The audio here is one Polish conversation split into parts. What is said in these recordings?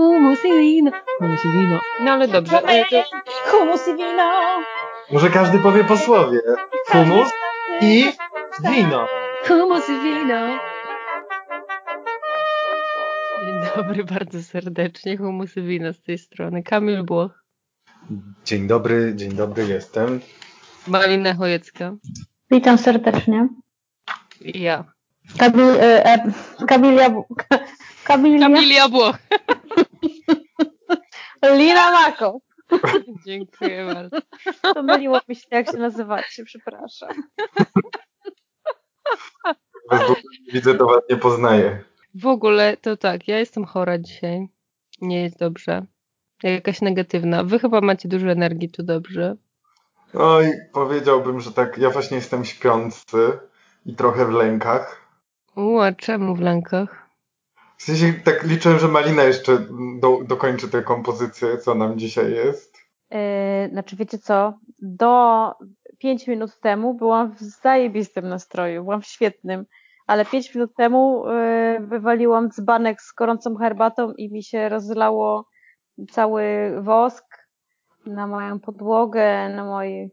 Humus i wino. Humus i wino. No ale dobrze. e, to- Humus i wino. Może każdy powie po słowie. Humus i wino. Humus i wino. Dzień dobry, bardzo serdecznie. Humus i wino z tej strony. Kamil Błoch, Dzień dobry, dzień dobry, jestem. Malina Chojecka Witam serdecznie. i ja. Kamil, e, e, Kamilia, Ka- Kamilia, Kamilia Błoch. Lina Mako. Dziękuję bardzo. Pomyliło mi się, jak się nazywacie, przepraszam. Widzę, to was nie poznaję. W ogóle to tak, ja jestem chora dzisiaj. Nie jest dobrze. Jakaś negatywna. Wy chyba macie dużo energii, to dobrze. Oj, powiedziałbym, że tak, ja właśnie jestem śpiący i trochę w lękach. U, a czemu w lękach? W sensie tak liczę, że Malina jeszcze do, dokończy tę kompozycję, co nam dzisiaj jest. E, znaczy, wiecie co? Do 5 minut temu byłam w zajebistym nastroju, byłam w świetnym, ale 5 minut temu e, wywaliłam dzbanek z gorącą herbatą i mi się rozlało cały wosk na moją podłogę, na moją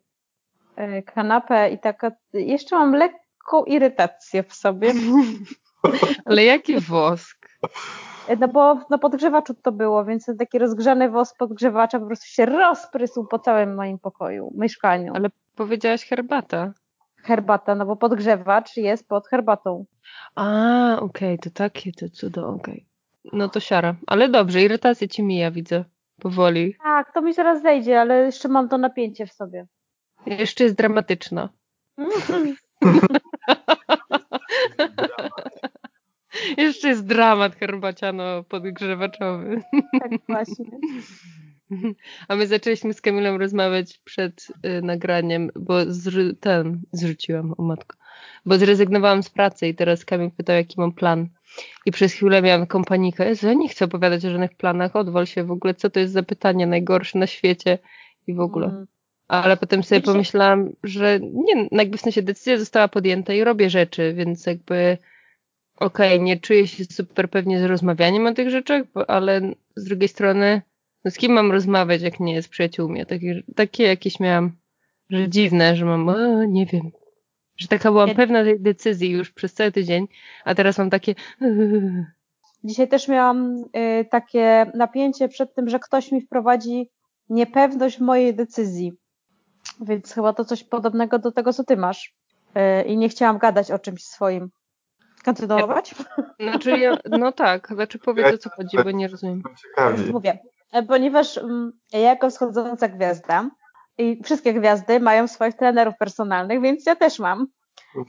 e, kanapę i taka, jeszcze mam lekką irytację w sobie. Ale jaki wosk? E, No bo na podgrzewaczu to było, więc ten taki rozgrzany wosk podgrzewacza po prostu się rozprysł po całym moim pokoju, mieszkaniu. Ale powiedziałaś herbata. Herbata, no bo podgrzewacz jest pod herbatą. A, okej, to takie to cudo, okej. No to siara. Ale dobrze, irytacja ci mija, widzę. Powoli. Tak, to mi zaraz zejdzie, ale jeszcze mam to napięcie w sobie. Jeszcze jest dramatyczna. Jeszcze jest dramat herbaciano-podgrzewaczowy. tak właśnie. A my zaczęliśmy z Kamilem rozmawiać przed y, nagraniem, bo zrzu- ten zrzuciłam, o matko, bo zrezygnowałam z pracy i teraz Kamil pytał, jaki mam plan. I przez chwilę miałam taką panikę, Jezu, ja nie chcę opowiadać o żadnych planach, odwal się w ogóle, co to jest za pytanie najgorsze na świecie i w ogóle. Mm. Ale potem sobie pomyślałam, że nie, jakby w sensie decyzja została podjęta i robię rzeczy, więc jakby okej, nie czuję się super pewnie z rozmawianiem o tych rzeczach, bo, ale z drugiej strony no z kim mam rozmawiać, jak nie z przyjaciółmi? Ja takie, takie jakieś miałam, że dziwne, że mam, o, nie wiem. Że taka byłam pewna tej decyzji już przez cały tydzień, a teraz mam takie "Yy". Dzisiaj też miałam y, takie napięcie przed tym, że ktoś mi wprowadzi niepewność mojej decyzji. Więc chyba to coś podobnego do tego, co ty masz. Y, I nie chciałam gadać o czymś swoim. Kontynuować? Znaczy, ja, no tak, znaczy powiedz o co chodzi, bo nie rozumiem. Ciekawi. Mówię, e, ponieważ mm, ja jako wschodząca gwiazda i wszystkie gwiazdy mają swoich trenerów personalnych, więc ja też mam.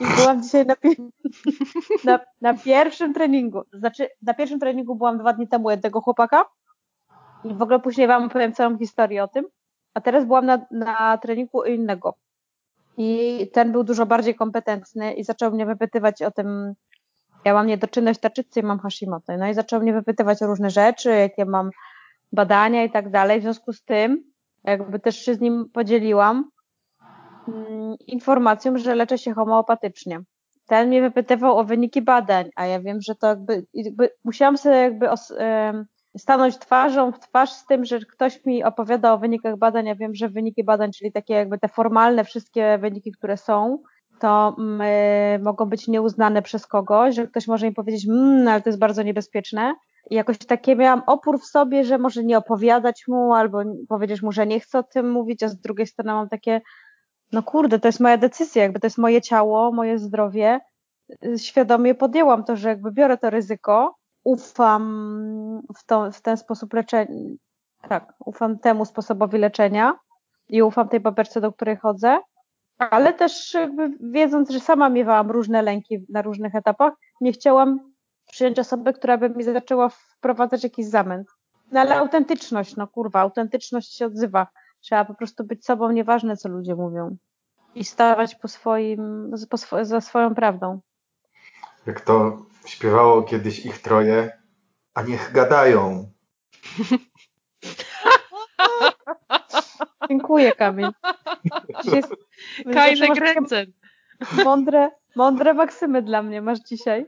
I byłam dzisiaj na, pi- na, na pierwszym treningu. Znaczy, na pierwszym treningu byłam dwa dni temu jednego chłopaka i w ogóle później wam opowiem całą historię o tym. A teraz byłam na, na treningu innego. I ten był dużo bardziej kompetentny i zaczął mnie wypytywać o tym. Ja mam niedoczynność tarczycy i mam Hashimoto. No i zaczął mnie wypytywać o różne rzeczy, jakie mam badania i tak dalej. W związku z tym, jakby też się z nim podzieliłam mm, informacją, że leczę się homeopatycznie. Ten mnie wypytywał o wyniki badań, a ja wiem, że to jakby, jakby musiałam sobie jakby os, em, stanąć twarzą w twarz z tym, że ktoś mi opowiada o wynikach badań, ja wiem, że wyniki badań, czyli takie jakby te formalne wszystkie wyniki, które są, to mm, y, mogą być nieuznane przez kogoś, że ktoś może mi powiedzieć, mmm, ale to jest bardzo niebezpieczne. I jakoś takie miałam opór w sobie, że może nie opowiadać mu, albo powiedzieć mu, że nie chcę o tym mówić, a z drugiej strony mam takie, no kurde, to jest moja decyzja, jakby to jest moje ciało, moje zdrowie. Świadomie podjęłam to, że jakby biorę to ryzyko, ufam w, to, w ten sposób leczenia, tak, ufam temu sposobowi leczenia i ufam tej paperce, do której chodzę, ale też jakby wiedząc, że sama miewałam różne lęki na różnych etapach, nie chciałam przyjąć osobę, która by mi zaczęła wprowadzać jakiś zamęt. No ale autentyczność, no kurwa, autentyczność się odzywa. Trzeba po prostu być sobą, nieważne co ludzie mówią. I stawać po swoim, po swo- za swoją prawdą. Jak to śpiewało kiedyś ich troje, a niech gadają. Dziękuję, Kamil. Jest- Kajne Grenzen. Mądre, mądre maksymy dla mnie masz dzisiaj.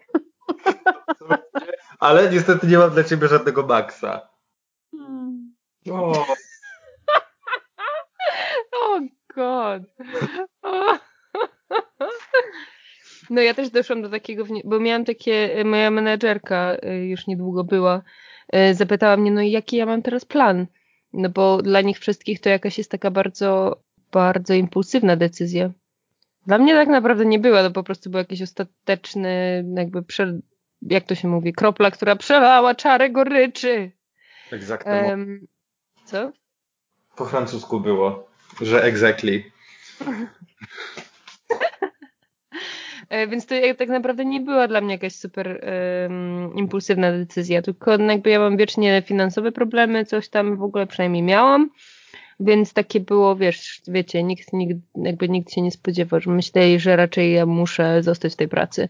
Ale niestety nie mam dla ciebie żadnego maksa. O, Oh god. No ja też doszłam do takiego, bo miałam takie, moja menedżerka y, już niedługo była, y, zapytała mnie, no i jaki ja mam teraz plan? No bo dla nich wszystkich to jakaś jest taka bardzo, bardzo impulsywna decyzja. Dla mnie tak naprawdę nie była, to po prostu był jakiś ostateczny, jakby, prze, jak to się mówi, kropla, która przelała czarę goryczy. exactly. Em, co? Po francusku było, że exactly. E, Więc to tak naprawdę nie była dla mnie jakaś super em, impulsywna decyzja, tylko jakby ja mam wiecznie finansowe problemy, coś tam w ogóle przynajmniej miałam, więc takie było, wiesz, wiecie, nikt, nikt, jakby nikt się nie spodziewał, że myśleli, że raczej ja muszę zostać w tej pracy.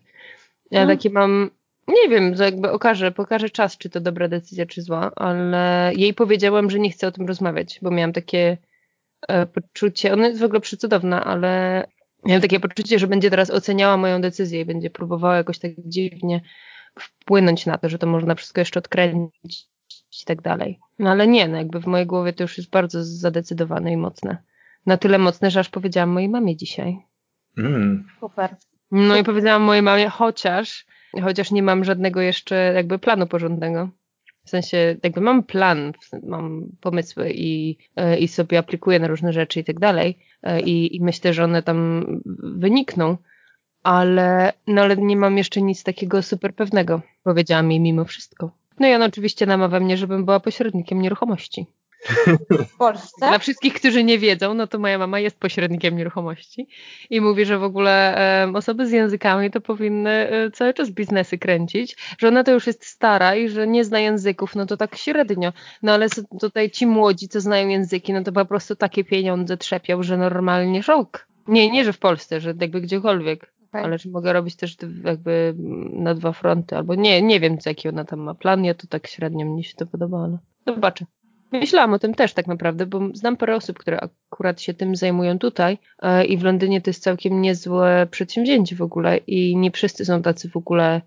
Ja Mhm. takie mam, nie wiem, że jakby okaże, pokaże czas, czy to dobra decyzja, czy zła, ale jej powiedziałam, że nie chcę o tym rozmawiać, bo miałam takie e, poczucie, ona jest w ogóle przecudowna, ale miałam takie poczucie, że będzie teraz oceniała moją decyzję i będzie próbowała jakoś tak dziwnie wpłynąć na to, że to można wszystko jeszcze odkręcić i tak dalej. No ale nie, no jakby w mojej głowie to już jest bardzo zadecydowane i mocne. Na tyle mocne, że aż powiedziałam mojej mamie dzisiaj. Mm. Super. No i powiedziałam mojej mamie, chociaż, chociaż nie mam żadnego jeszcze jakby planu porządnego. W sensie, jakby mam plan, mam pomysły i, e, i sobie aplikuję na różne rzeczy i tak dalej. E, I, I myślę, że one tam wynikną, ale, no ale nie mam jeszcze nic takiego super pewnego. Powiedziałam jej mimo wszystko. No i on oczywiście namawia mnie, żebym była pośrednikiem nieruchomości. W Polsce? Dla wszystkich, którzy nie wiedzą, no to moja mama jest pośrednikiem nieruchomości i mówi, że w ogóle osoby z językami to powinny e, cały czas biznesy kręcić, że ona to już jest stara i że nie zna języków, no to tak średnio. No ale tutaj ci młodzi, co znają języki, no to po prostu takie pieniądze trzepią, że normalnie szok. Nie, nie, że w Polsce, że jakby gdziekolwiek. Okej. Ale czy mogę robić też jakby na dwa fronty, albo nie, nie wiem, co jaki ona tam ma plan, ja to tak średnio mnie się to podobało. No. Zobaczę. Myślałam o tym też tak naprawdę, bo znam parę osób, które akurat się tym zajmują tutaj e, i w Londynie to jest całkiem niezłe przedsięwzięcie w ogóle i nie wszyscy są tacy w ogóle,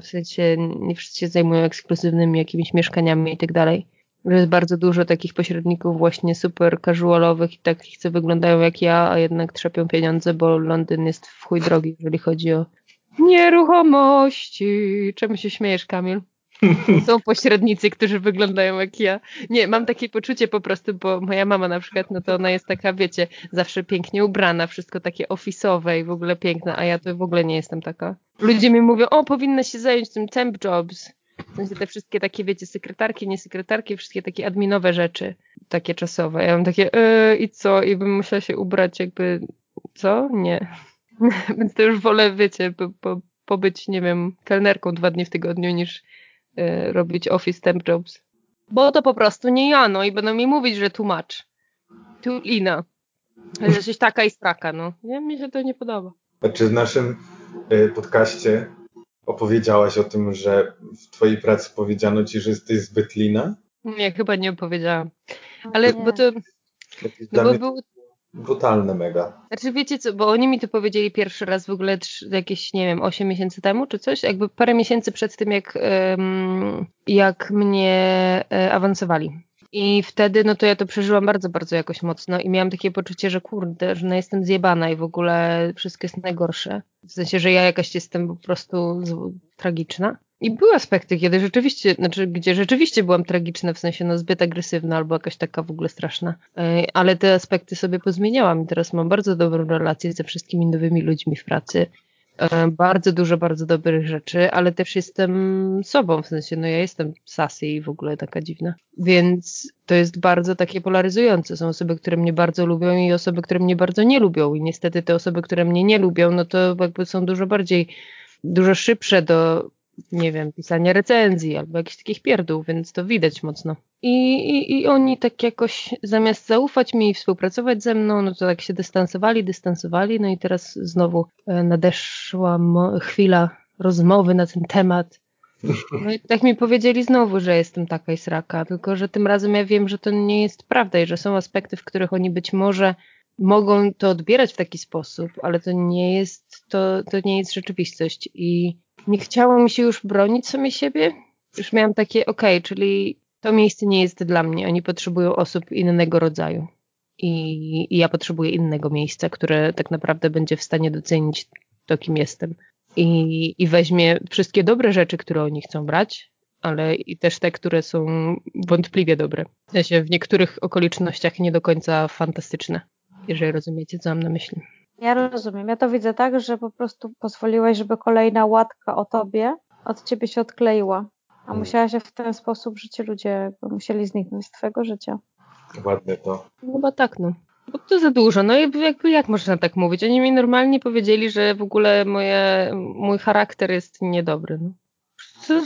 w sensie nie wszyscy się zajmują ekskluzywnymi jakimiś mieszkaniami i tak dalej. Jest bardzo dużo takich pośredników właśnie super casualowych i takich, co wyglądają jak ja, a jednak trzepią pieniądze, bo Londyn jest w chuj drogi, jeżeli chodzi o nieruchomości. Czemu się śmiejesz, Kamil? Są pośrednicy, którzy wyglądają jak ja. Nie, mam takie poczucie po prostu, bo moja mama na przykład, no to ona jest taka, wiecie, zawsze pięknie ubrana, wszystko takie ofisowe i w ogóle piękne, a ja to w ogóle nie jestem taka. Ludzie mi mówią, o, powinna się zająć tym temp jobs. W sensie te wszystkie takie, wiecie, sekretarki, nie sekretarki, wszystkie takie adminowe rzeczy, takie czasowe. Ja mam takie, yy, i co? I bym musiała się ubrać jakby, co? Nie. Więc to już wolę, wiecie, po, po, pobyć, nie wiem, kelnerką dwa dni w tygodniu niż robić office temp jobs. Bo to po prostu nie ja, no i będą mi mówić, że tłumacz. Tu Lina. Że jesteś taka i straka, no. Nie, mi się to nie podoba. Czy w naszym y, podcaście opowiedziałaś o tym, że w twojej pracy powiedziano ci, że jesteś zbyt lina? Nie, chyba nie opowiedziałam. Ale Nie. bo to, no bo był, brutalne mega. Znaczy wiecie co, bo oni mi to powiedzieli pierwszy raz w ogóle jakieś, nie wiem, 8 miesięcy temu czy coś, jakby parę miesięcy przed tym, jak, jak mnie e, awansowali. I wtedy, no to ja to przeżyłam bardzo, bardzo jakoś mocno i miałam takie poczucie, że kurde, że no jestem zjebana i w ogóle wszystko jest najgorsze. W sensie, że ja jakaś jestem po prostu tragiczna. I były aspekty, kiedy rzeczywiście, znaczy, gdzie rzeczywiście byłam tragiczna, w sensie no zbyt agresywna albo jakaś taka w ogóle straszna. E, Ale te aspekty sobie pozmieniałam i teraz mam bardzo dobrą relację ze wszystkimi nowymi ludźmi w pracy. E, Bardzo dużo, bardzo dobrych rzeczy, ale też jestem sobą, w sensie, no ja jestem sassy i w ogóle taka dziwna. Więc to jest bardzo takie polaryzujące. Są osoby, które mnie bardzo lubią i osoby, które mnie bardzo nie lubią. I niestety te osoby, które mnie nie lubią, no to jakby są dużo bardziej, dużo szybsze do nie wiem, pisania recenzji albo jakichś takich pierdół, więc to widać mocno. I, i, I oni tak jakoś zamiast zaufać mi i współpracować ze mną, no to tak się dystansowali, dystansowali, no i teraz znowu e, nadeszła chwila rozmowy na ten temat. No i tak mi powiedzieli znowu, że jestem taka i sraka, tylko że tym razem ja wiem, że to nie jest prawda i że są aspekty, w których oni być może mogą to odbierać w taki sposób, ale to nie jest, to, to nie jest rzeczywistość i nie chciało mi się już bronić samej siebie. Już miałam takie, okej, czyli to miejsce nie jest dla mnie. Oni potrzebują osób innego rodzaju. I, I ja potrzebuję innego miejsca, które tak naprawdę będzie w stanie docenić to, kim jestem. I, I weźmie wszystkie dobre rzeczy, które oni chcą brać, ale i też te, które są wątpliwie dobre. W sensie w niektórych okolicznościach nie do końca fantastyczne, jeżeli rozumiecie, co mam na myśli. Ja rozumiem. Ja to widzę tak, że po prostu pozwoliłeś, żeby kolejna łatka o tobie od ciebie się odkleiła. A hmm. musiałaś się w ten sposób, że ci ludzie musieli zniknąć z twojego życia. Ładne to. Chyba tak, no. Bo to za dużo. No i jakby jak można tak mówić? Oni mi normalnie powiedzieli, że w ogóle moje, mój charakter jest niedobry. No. Co,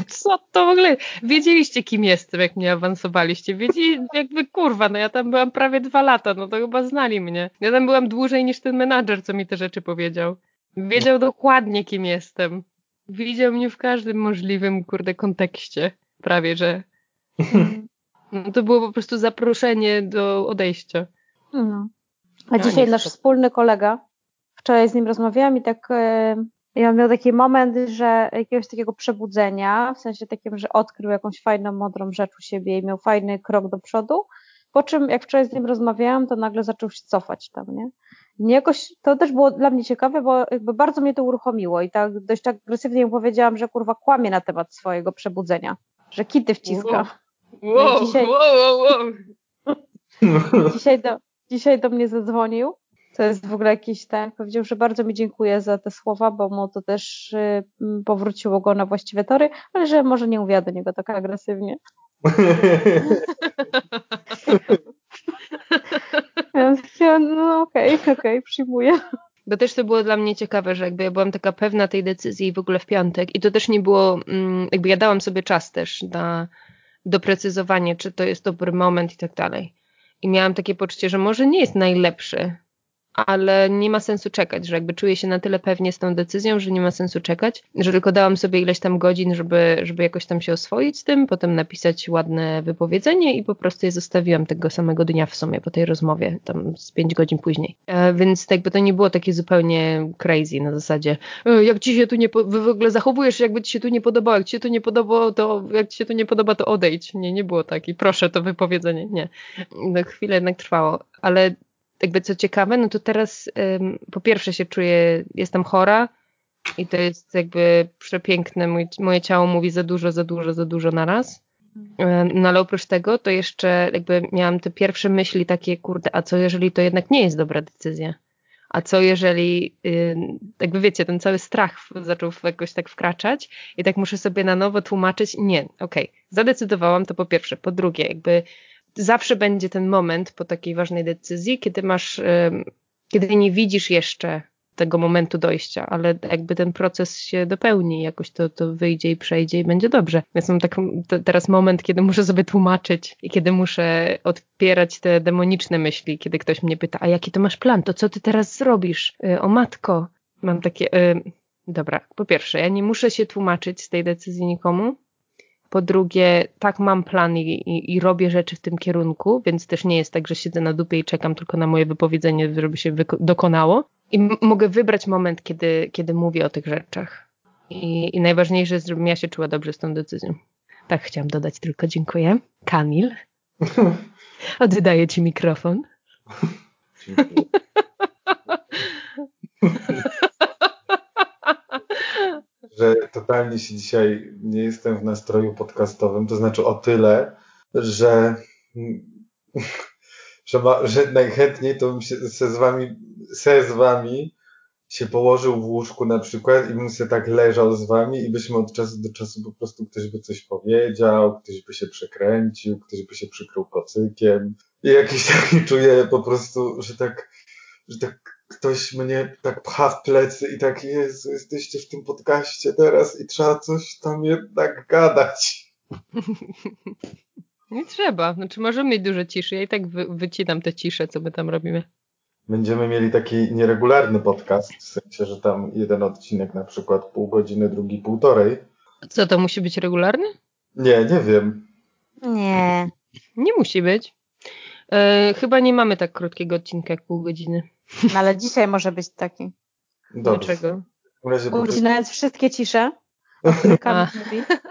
co to w ogóle? Wiedzieliście, kim jestem, jak mnie awansowaliście. Wiedzieli, jakby kurwa, no ja tam byłam prawie dwa lata, no to chyba znali mnie. Ja tam byłam dłużej niż ten menadżer, co mi te rzeczy powiedział. Wiedział dokładnie, kim jestem. Widział mnie w każdym możliwym, kurde, kontekście. Prawie, że. No to było po prostu zaproszenie do odejścia. Mhm. A dzisiaj nasz wspólny kolega, wczoraj z nim rozmawiałam i tak e, ja miał taki moment, że jakiegoś takiego przebudzenia, w sensie takim, że odkrył jakąś fajną, mądrą rzecz u siebie i miał fajny krok do przodu, po czym jak wczoraj z nim rozmawiałam, to nagle zaczął się cofać tam, nie? I jakoś, to też było dla mnie ciekawe, bo jakby bardzo mnie to uruchomiło i tak dość agresywnie mu powiedziałam, że kurwa kłamie na temat swojego przebudzenia, że kity wciska. Wow, wow, no dzisiaj, wow, wow. dzisiaj, do, dzisiaj do mnie zadzwonił to jest w ogóle jakiś ten, powiedział, że bardzo mi dziękuję za te słowa, bo mu to też y, powróciło go na właściwe tory, ale że może nie mówiła do niego tak agresywnie. no okej, okay, okej, okay, przyjmuję. Bo też to było dla mnie ciekawe, że jakby ja byłam taka pewna tej decyzji w ogóle w piątek i to też nie było, mm, jakby ja dałam sobie czas też na doprecyzowanie, czy to jest dobry moment i tak dalej. I miałam takie poczucie, że może nie jest najlepszy, ale nie ma sensu czekać, że jakby czuję się na tyle pewnie z tą decyzją, że nie ma sensu czekać, że tylko dałam sobie ileś tam godzin, żeby, żeby jakoś tam się oswoić z tym, potem napisać ładne wypowiedzenie i po prostu je zostawiłam tego samego dnia w sumie po tej rozmowie, tam z pięć godzin później. E, więc jakby to nie było takie zupełnie crazy na zasadzie, e, jak ci się tu nie, po- w ogóle zachowujesz, jakby ci się tu nie podobało, jak ci się tu nie podobało, to jak ci się tu nie podoba, to odejdź. Nie, nie było tak i proszę to wypowiedzenie, nie. No, chwilę jednak trwało, ale jakby co ciekawe, no to teraz po pierwsze się czuję, jestem chora i to jest jakby przepiękne, Mój, moje ciało mówi za dużo, za dużo, za dużo na raz. No ale oprócz tego, to jeszcze jakby miałam te pierwsze myśli takie, kurde, a co jeżeli to jednak nie jest dobra decyzja? A co jeżeli, jakby wiecie, ten cały strach zaczął jakoś tak wkraczać i tak muszę sobie na nowo tłumaczyć, nie, okej, okay, zadecydowałam to po pierwsze, po drugie, jakby zawsze będzie ten moment po takiej ważnej decyzji, kiedy masz, kiedy nie widzisz jeszcze tego momentu dojścia, ale jakby ten proces się dopełni, jakoś to, to wyjdzie i przejdzie i będzie dobrze. Więc mam tak teraz moment, kiedy muszę sobie tłumaczyć i kiedy muszę odpierać te demoniczne myśli, kiedy ktoś mnie pyta, a jaki to masz plan, to co ty teraz zrobisz? Y, o matko. Mam takie, dobra, po pierwsze, ja nie muszę się tłumaczyć z tej decyzji nikomu, po drugie, tak mam plan i, i, i, robię rzeczy w tym kierunku, więc też nie jest tak, że siedzę na dupie i czekam tylko na moje wypowiedzenie, żeby się dokonało. I mogę wybrać moment, kiedy, kiedy mówię o tych rzeczach. I, I najważniejsze jest, żebym ja się czuła dobrze z tą decyzją. Tak chciałam dodać tylko dziękuję. Kamil, oddaję Ci mikrofon. Dziękuję. że totalnie się dzisiaj nie jestem w nastroju podcastowym, to znaczy o tyle, że, że, ma, że najchętniej to bym się se z wami, se z wami się położył w łóżku na przykład i bym sobie tak leżał z wami i byśmy od czasu do czasu po prostu ktoś by coś powiedział, ktoś by się przekręcił, ktoś by się przykrył kocykiem. I jakiś taki czuję po prostu, że tak, że tak ktoś mnie tak pcha w plecy i tak, Jezu, jesteście w tym podcaście teraz i trzeba coś tam jednak gadać. Nie trzeba. Znaczy możemy mieć dużo ciszy. Ja i tak wy, wycinam tę ciszę, co my tam robimy. Będziemy mieli taki nieregularny podcast, w sensie, że tam jeden odcinek na przykład pół godziny, drugi półtorej. Co, to musi być regularny? Nie, nie wiem. Nie. Nie musi być. E, chyba nie mamy tak krótkiego odcinka jak pół godziny. No ale dzisiaj może być taki. Dobrze. Dlaczego? Ucinając wszystkie cisze, mówi. Tak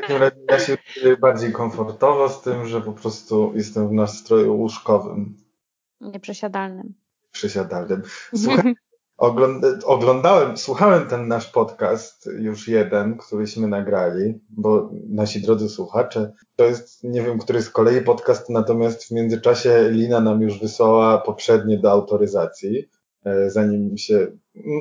takim razie ja się czuję bardziej komfortowo z tym, że po prostu jestem w nastroju łóżkowym. Nieprzesiadalnym. Przesiadalnym. Słuchaj, oglądałem, słuchałem ten nasz podcast, już jeden, któryśmy nagrali, bo nasi drodzy słuchacze, to jest, nie wiem, który z kolei podcast, natomiast w międzyczasie Lina nam już wysłała poprzednie do autoryzacji, e, zanim się,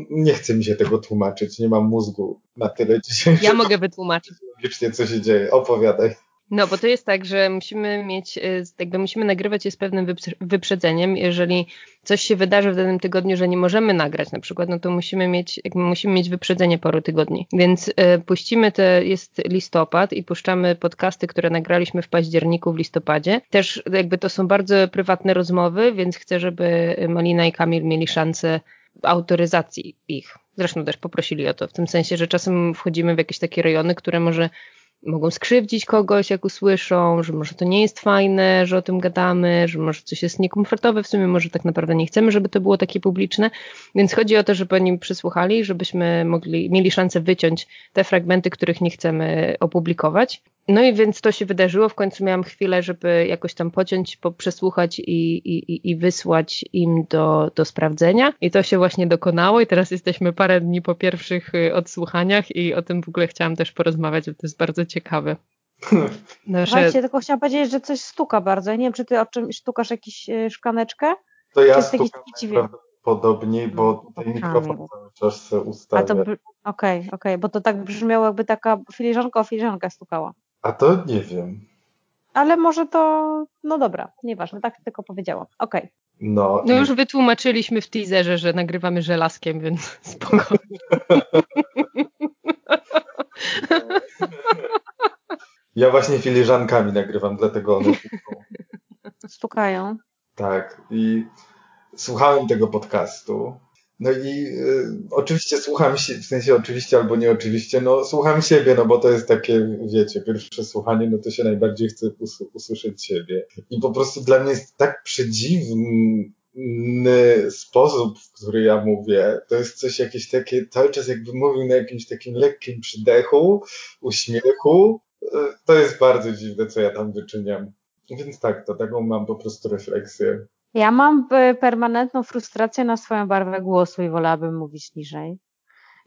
nie chce mi się tego tłumaczyć, nie mam mózgu na tyle dzisiaj. Ja mogę wytłumaczyć. Logicznie, co się dzieje. Opowiadaj. No, bo to jest tak, że musimy mieć, y, jakby musimy nagrywać je z pewnym wyprzedzeniem. Jeżeli coś się wydarzy w danym tygodniu, że nie możemy nagrać na przykład, no to musimy mieć, musimy mieć wyprzedzenie paru tygodni. Więc y, puścimy te, jest listopad i puszczamy podcasty, które nagraliśmy w październiku, w listopadzie. Też jakby to są bardzo prywatne rozmowy, więc chcę, żeby Malina i Kamil mieli szansę autoryzacji ich. Zresztą też poprosili o to, w tym sensie, że czasem wchodzimy w jakieś takie rejony, które może mogą skrzywdzić kogoś, jak usłyszą, że może to nie jest fajne, że o tym gadamy, że może coś jest niekomfortowe, w sumie może tak naprawdę nie chcemy, żeby to było takie publiczne, więc chodzi o to, żeby oni przysłuchali, żebyśmy mogli, mieli szansę wyciąć te fragmenty, których nie chcemy opublikować. No i więc to się wydarzyło. W końcu miałam chwilę, żeby jakoś tam pociąć, przesłuchać i, i, i wysłać im do, do sprawdzenia. I to się właśnie dokonało. I teraz jesteśmy parę dni po pierwszych y, odsłuchaniach i o tym w ogóle chciałam też porozmawiać, bo to jest bardzo ciekawe. No, że... Właśnie, tylko chciałam powiedzieć, że coś stuka bardzo. Ja nie wiem, czy ty o czym stukasz jakiś y, szklaneczkę? To ja stukam podobniej, bo tutaj mikrofon cały czas ustawia. Okej, okej, okay, okay, bo to tak brzmiało, jakby taka filiżanka o filiżankę stukała. A to nie wiem. Ale może to, no dobra, nieważne, tak tylko powiedziałam. Okej. Okay. No, no już wytłumaczyliśmy w teaserze, że nagrywamy żelazkiem, więc spokojnie. Ja właśnie filiżankami nagrywam, dlatego one stukają. Tak. I słuchałem tego podcastu no i y, oczywiście słucham się, w sensie oczywiście albo nie oczywiście, no słucham siebie, no bo to jest takie, wiecie, pierwsze słuchanie, no to się najbardziej chce us usłyszeć siebie. I po prostu dla mnie jest tak przedziwny sposób, w który ja mówię. To jest coś jakieś takie, cały czas jakby mówił na jakimś takim lekkim przydechu, uśmiechu. Y, to jest bardzo dziwne, co ja tam wyczyniam. Więc tak, to taką mam po prostu refleksję. Ja mam e, permanentną frustrację na swoją barwę głosu i wolałabym mówić niżej.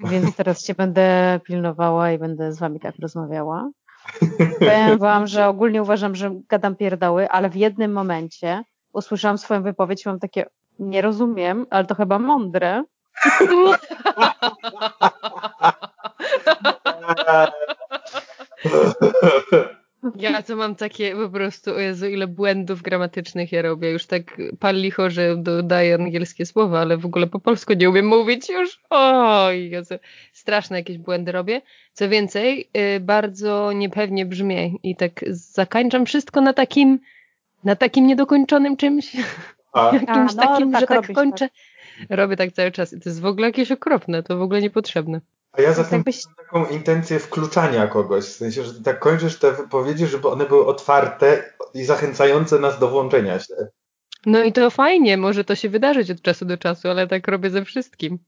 Więc teraz się będę pilnowała i będę z wami tak rozmawiała. Powiem wam, że ogólnie uważam, że gadam pierdoły, ale w jednym momencie usłyszałam swoją wypowiedź i mam takie, nie rozumiem, ale to chyba mądre. Ja to mam takie po prostu, o Jezu, ile błędów gramatycznych ja robię. Już tak pal licho, że dodaję angielskie słowa, ale w ogóle po polsku nie umiem mówić już. Oj, Jezu. Straszne jakieś błędy robię. Co więcej, y, bardzo niepewnie brzmię i tak zakańczam wszystko na takim, na takim niedokończonym czymś. A? Jakimś A, no, takim, tak że tak kończę. Tak. Robię tak cały czas i to jest w ogóle jakieś okropne, to w ogóle niepotrzebne. A ja zatem jakbyś... mam taką intencję wkluczania kogoś, w sensie, że tak kończysz te wypowiedzi, żeby one były otwarte i zachęcające nas do włączenia się. No i to fajnie, może to się wydarzyć od czasu do czasu, ale tak robię ze wszystkim.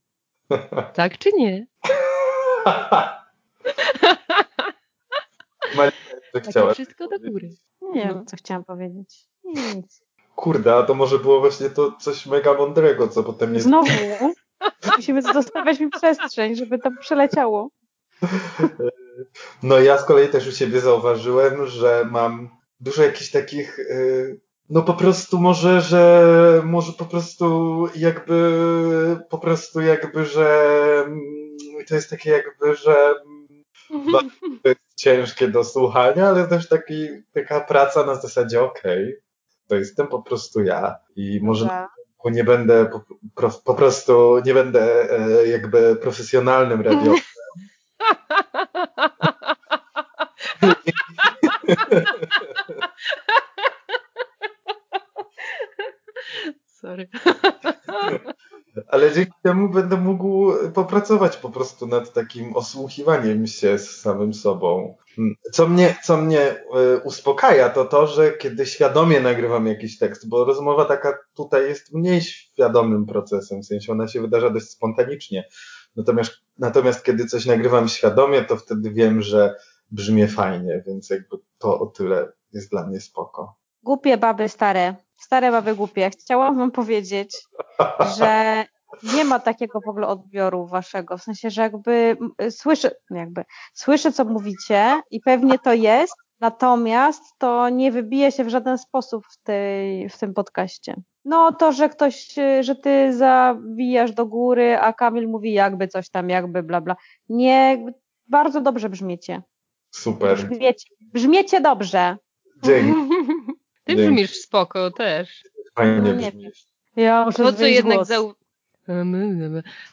tak czy nie? Takie wszystko do góry. Nie wiem, no. co chciałam powiedzieć. Nic. Kurde, a to może było właśnie to coś mega mądrego, co potem nie... Znowu? Musimy zostawiać mi przestrzeń, żeby to przeleciało. No ja z kolei też u siebie zauważyłem, że mam dużo jakichś takich, y, no po prostu może, że może po prostu jakby, po prostu jakby, że mm, to jest takie jakby, że to jest ciężkie do słuchania, ale też taki, taka praca na zasadzie okej, okay, to jestem po prostu ja i może bo nie będę po, po, prostu nie będę e, jakby profesjonalnym radiowcem. Sorry. Ale dzięki temu będę mógł popracować po prostu nad takim osłuchiwaniem się z samym sobą. Co mnie, co mnie e, uspokaja, to to, że kiedy świadomie nagrywam jakiś tekst, bo rozmowa taka tutaj jest mniej świadomym procesem, w sensie ona się wydarza dość spontanicznie. Natomiast, natomiast kiedy coś nagrywam świadomie, to wtedy wiem, że brzmię fajnie, więc jakby to o tyle jest dla mnie spoko. Głupie baby stare, stare baby głupie. Chciałam wam powiedzieć, że nie ma takiego w ogóle odbioru waszego, w sensie, że jakby słyszę, jakby słyszę, co mówicie i pewnie to jest, natomiast to nie wybije się w żaden sposób w, tej, w tym podcaście. No to, że ktoś, że ty zawijasz do góry, a Kamil mówi jakby coś tam, jakby bla bla. Nie, bardzo dobrze brzmiecie. Super. Brzmiecie, brzmiecie dobrze. Dzięki. Ty brzmisz spoko też. Fajnie No nie brzmisz. Ja muszę To, co jednak głos.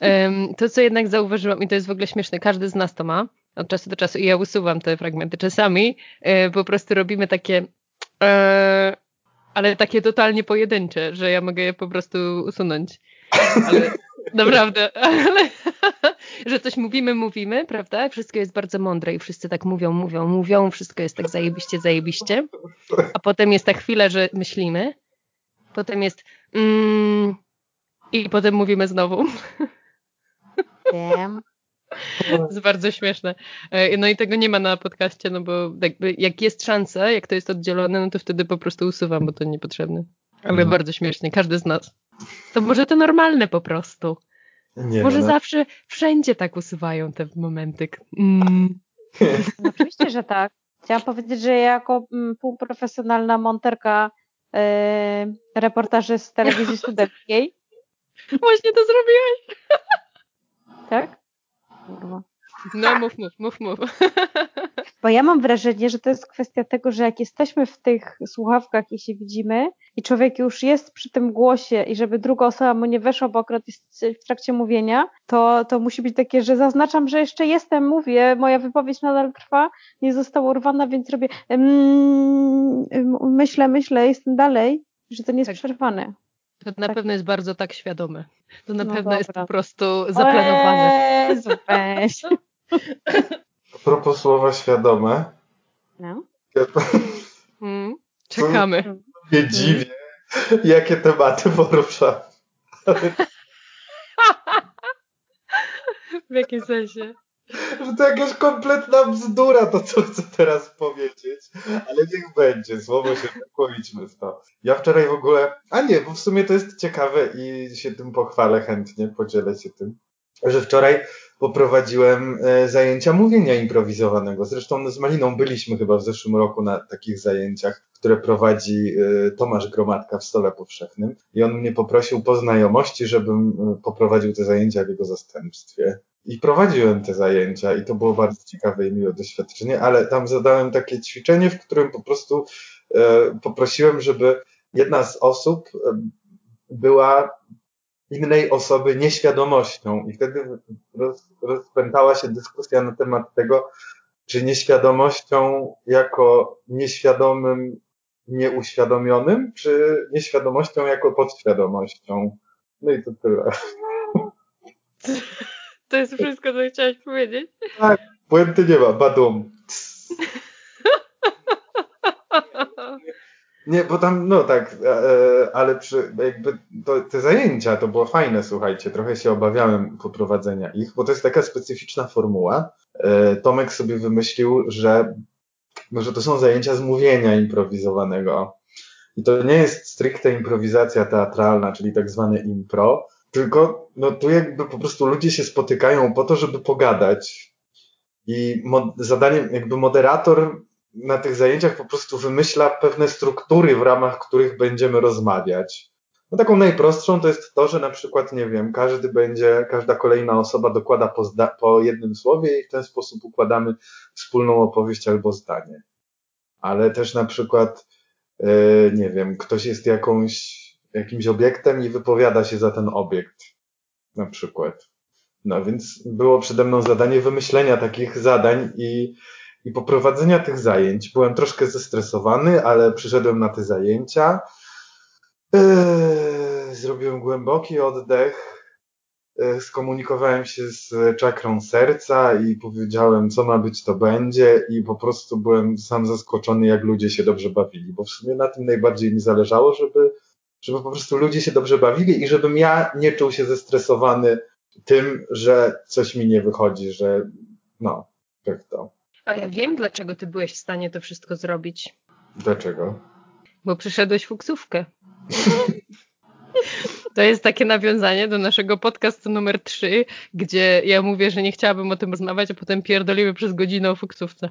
Em, To, co jednak zauważyłam, i to jest w ogóle śmieszne, każdy z nas to ma od czasu do czasu, i ja usuwam te fragmenty. Czasami e, po prostu robimy takie, e, ale takie totalnie pojedyncze, że ja mogę je po prostu usunąć. Ale naprawdę, ale że coś mówimy, mówimy, prawda? Wszystko jest bardzo mądre i wszyscy tak mówią, mówią, mówią, wszystko jest tak zajebiście, zajebiście. A potem jest ta chwila, że myślimy. Potem jest mm, i potem mówimy znowu. Wiem. To jest bardzo śmieszne. E, No i tego nie ma na podcaście, no bo jakby jak jest szansa, jak to jest oddzielone, no to wtedy po prostu usuwam, bo to niepotrzebne. Ale Mhm. bardzo śmiesznie, każdy z nas. To może to normalne po prostu. Nie, może no, zawsze, wszędzie tak usuwają te momenty. Mm. No, oczywiście, że tak. Chciałam powiedzieć, że ja jako mm, półprofesjonalna monterka e, reportaży z telewizji studenckiej, Właśnie to zrobiłeś. tak? Kurwa. No mów, mów, mów, mów. Bo ja mam wrażenie, że to jest kwestia tego, że jak jesteśmy w tych słuchawkach i się widzimy i człowiek już jest przy tym głosie i żeby druga osoba mu nie weszła, bo akurat jest w trakcie mówienia, to, to musi być takie, że zaznaczam, że jeszcze jestem, mówię, moja wypowiedź nadal trwa, nie została urwana, więc robię mm, myślę, myślę, jestem dalej, że to nie jest Tak. przerwane. To na Tak. pewno jest bardzo tak świadome. To na No pewno jest dobra. po prostu zaplanowane. Jezu, weź. A propos słowa świadome, No. ja Mm. Czekamy. nie dziwię, jakie tematy poruszam. W jakim sensie? Że to jakaś kompletna bzdura to, co chcę teraz powiedzieć. Ale niech będzie, słowo się idźmy w to. Ja wczoraj w ogóle, a nie, bo w sumie to jest ciekawe i się tym pochwalę chętnie, podzielę się tym, że wczoraj poprowadziłem e, zajęcia mówienia improwizowanego. Zresztą z Maliną byliśmy chyba w zeszłym roku na takich zajęciach, które prowadzi e, Tomasz Gromadka w Stole Powszechnym i on mnie poprosił po znajomości, żebym e, poprowadził te zajęcia w jego zastępstwie. I prowadziłem te zajęcia i to było bardzo ciekawe i miłe doświadczenie, ale tam zadałem takie ćwiczenie, w którym po prostu e, poprosiłem, żeby jedna z osób e, była innej osoby nieświadomością i wtedy roz, rozpętała się dyskusja na temat tego, czy nieświadomością jako nieświadomym, nieuświadomionym, czy nieświadomością jako podświadomością. No i to tyle. To jest wszystko, co chciałaś powiedzieć? Puenty nie ma, badum. Nie, bo tam, no tak, e, ale przy, jakby to, te zajęcia to było fajne, słuchajcie, trochę się obawiałem poprowadzenia ich, bo to jest taka specyficzna formuła. E, Tomek sobie wymyślił, że, że to są zajęcia z mówienia improwizowanego. I to nie jest stricte improwizacja teatralna, czyli tak zwane impro, tylko no tu jakby po prostu ludzie się spotykają po to, żeby pogadać. I zadaniem, jakby moderator na tych zajęciach po prostu wymyśla pewne struktury, w ramach których będziemy rozmawiać. No taką najprostszą to jest to, że na przykład, nie wiem, każdy będzie, każda kolejna osoba dokłada po, po jednym słowie i w ten sposób układamy wspólną opowieść albo zdanie. Ale też na przykład, e, nie wiem, ktoś jest jakąś, jakimś obiektem i wypowiada się za ten obiekt. Na przykład. No więc było przede mną zadanie wymyślenia takich zadań i i poprowadzenia tych zajęć. Byłem troszkę zestresowany, ale przyszedłem na te zajęcia. Eee, zrobiłem głęboki oddech. Eee, skomunikowałem się z czakrą serca i powiedziałem, co ma być, to będzie. I po prostu byłem sam zaskoczony, jak ludzie się dobrze bawili, bo w sumie na tym najbardziej mi zależało, żeby, żeby po prostu ludzie się dobrze bawili i żebym ja nie czuł się zestresowany tym, że coś mi nie wychodzi, że no, tak to. A ja wiem, dlaczego ty byłeś w stanie to wszystko zrobić. Dlaczego? Bo przyszedłeś fuksówkę. To jest takie nawiązanie do naszego podcastu numer 3, gdzie ja mówię, że nie chciałabym o tym rozmawiać, a potem pierdolimy przez godzinę o fuksówce.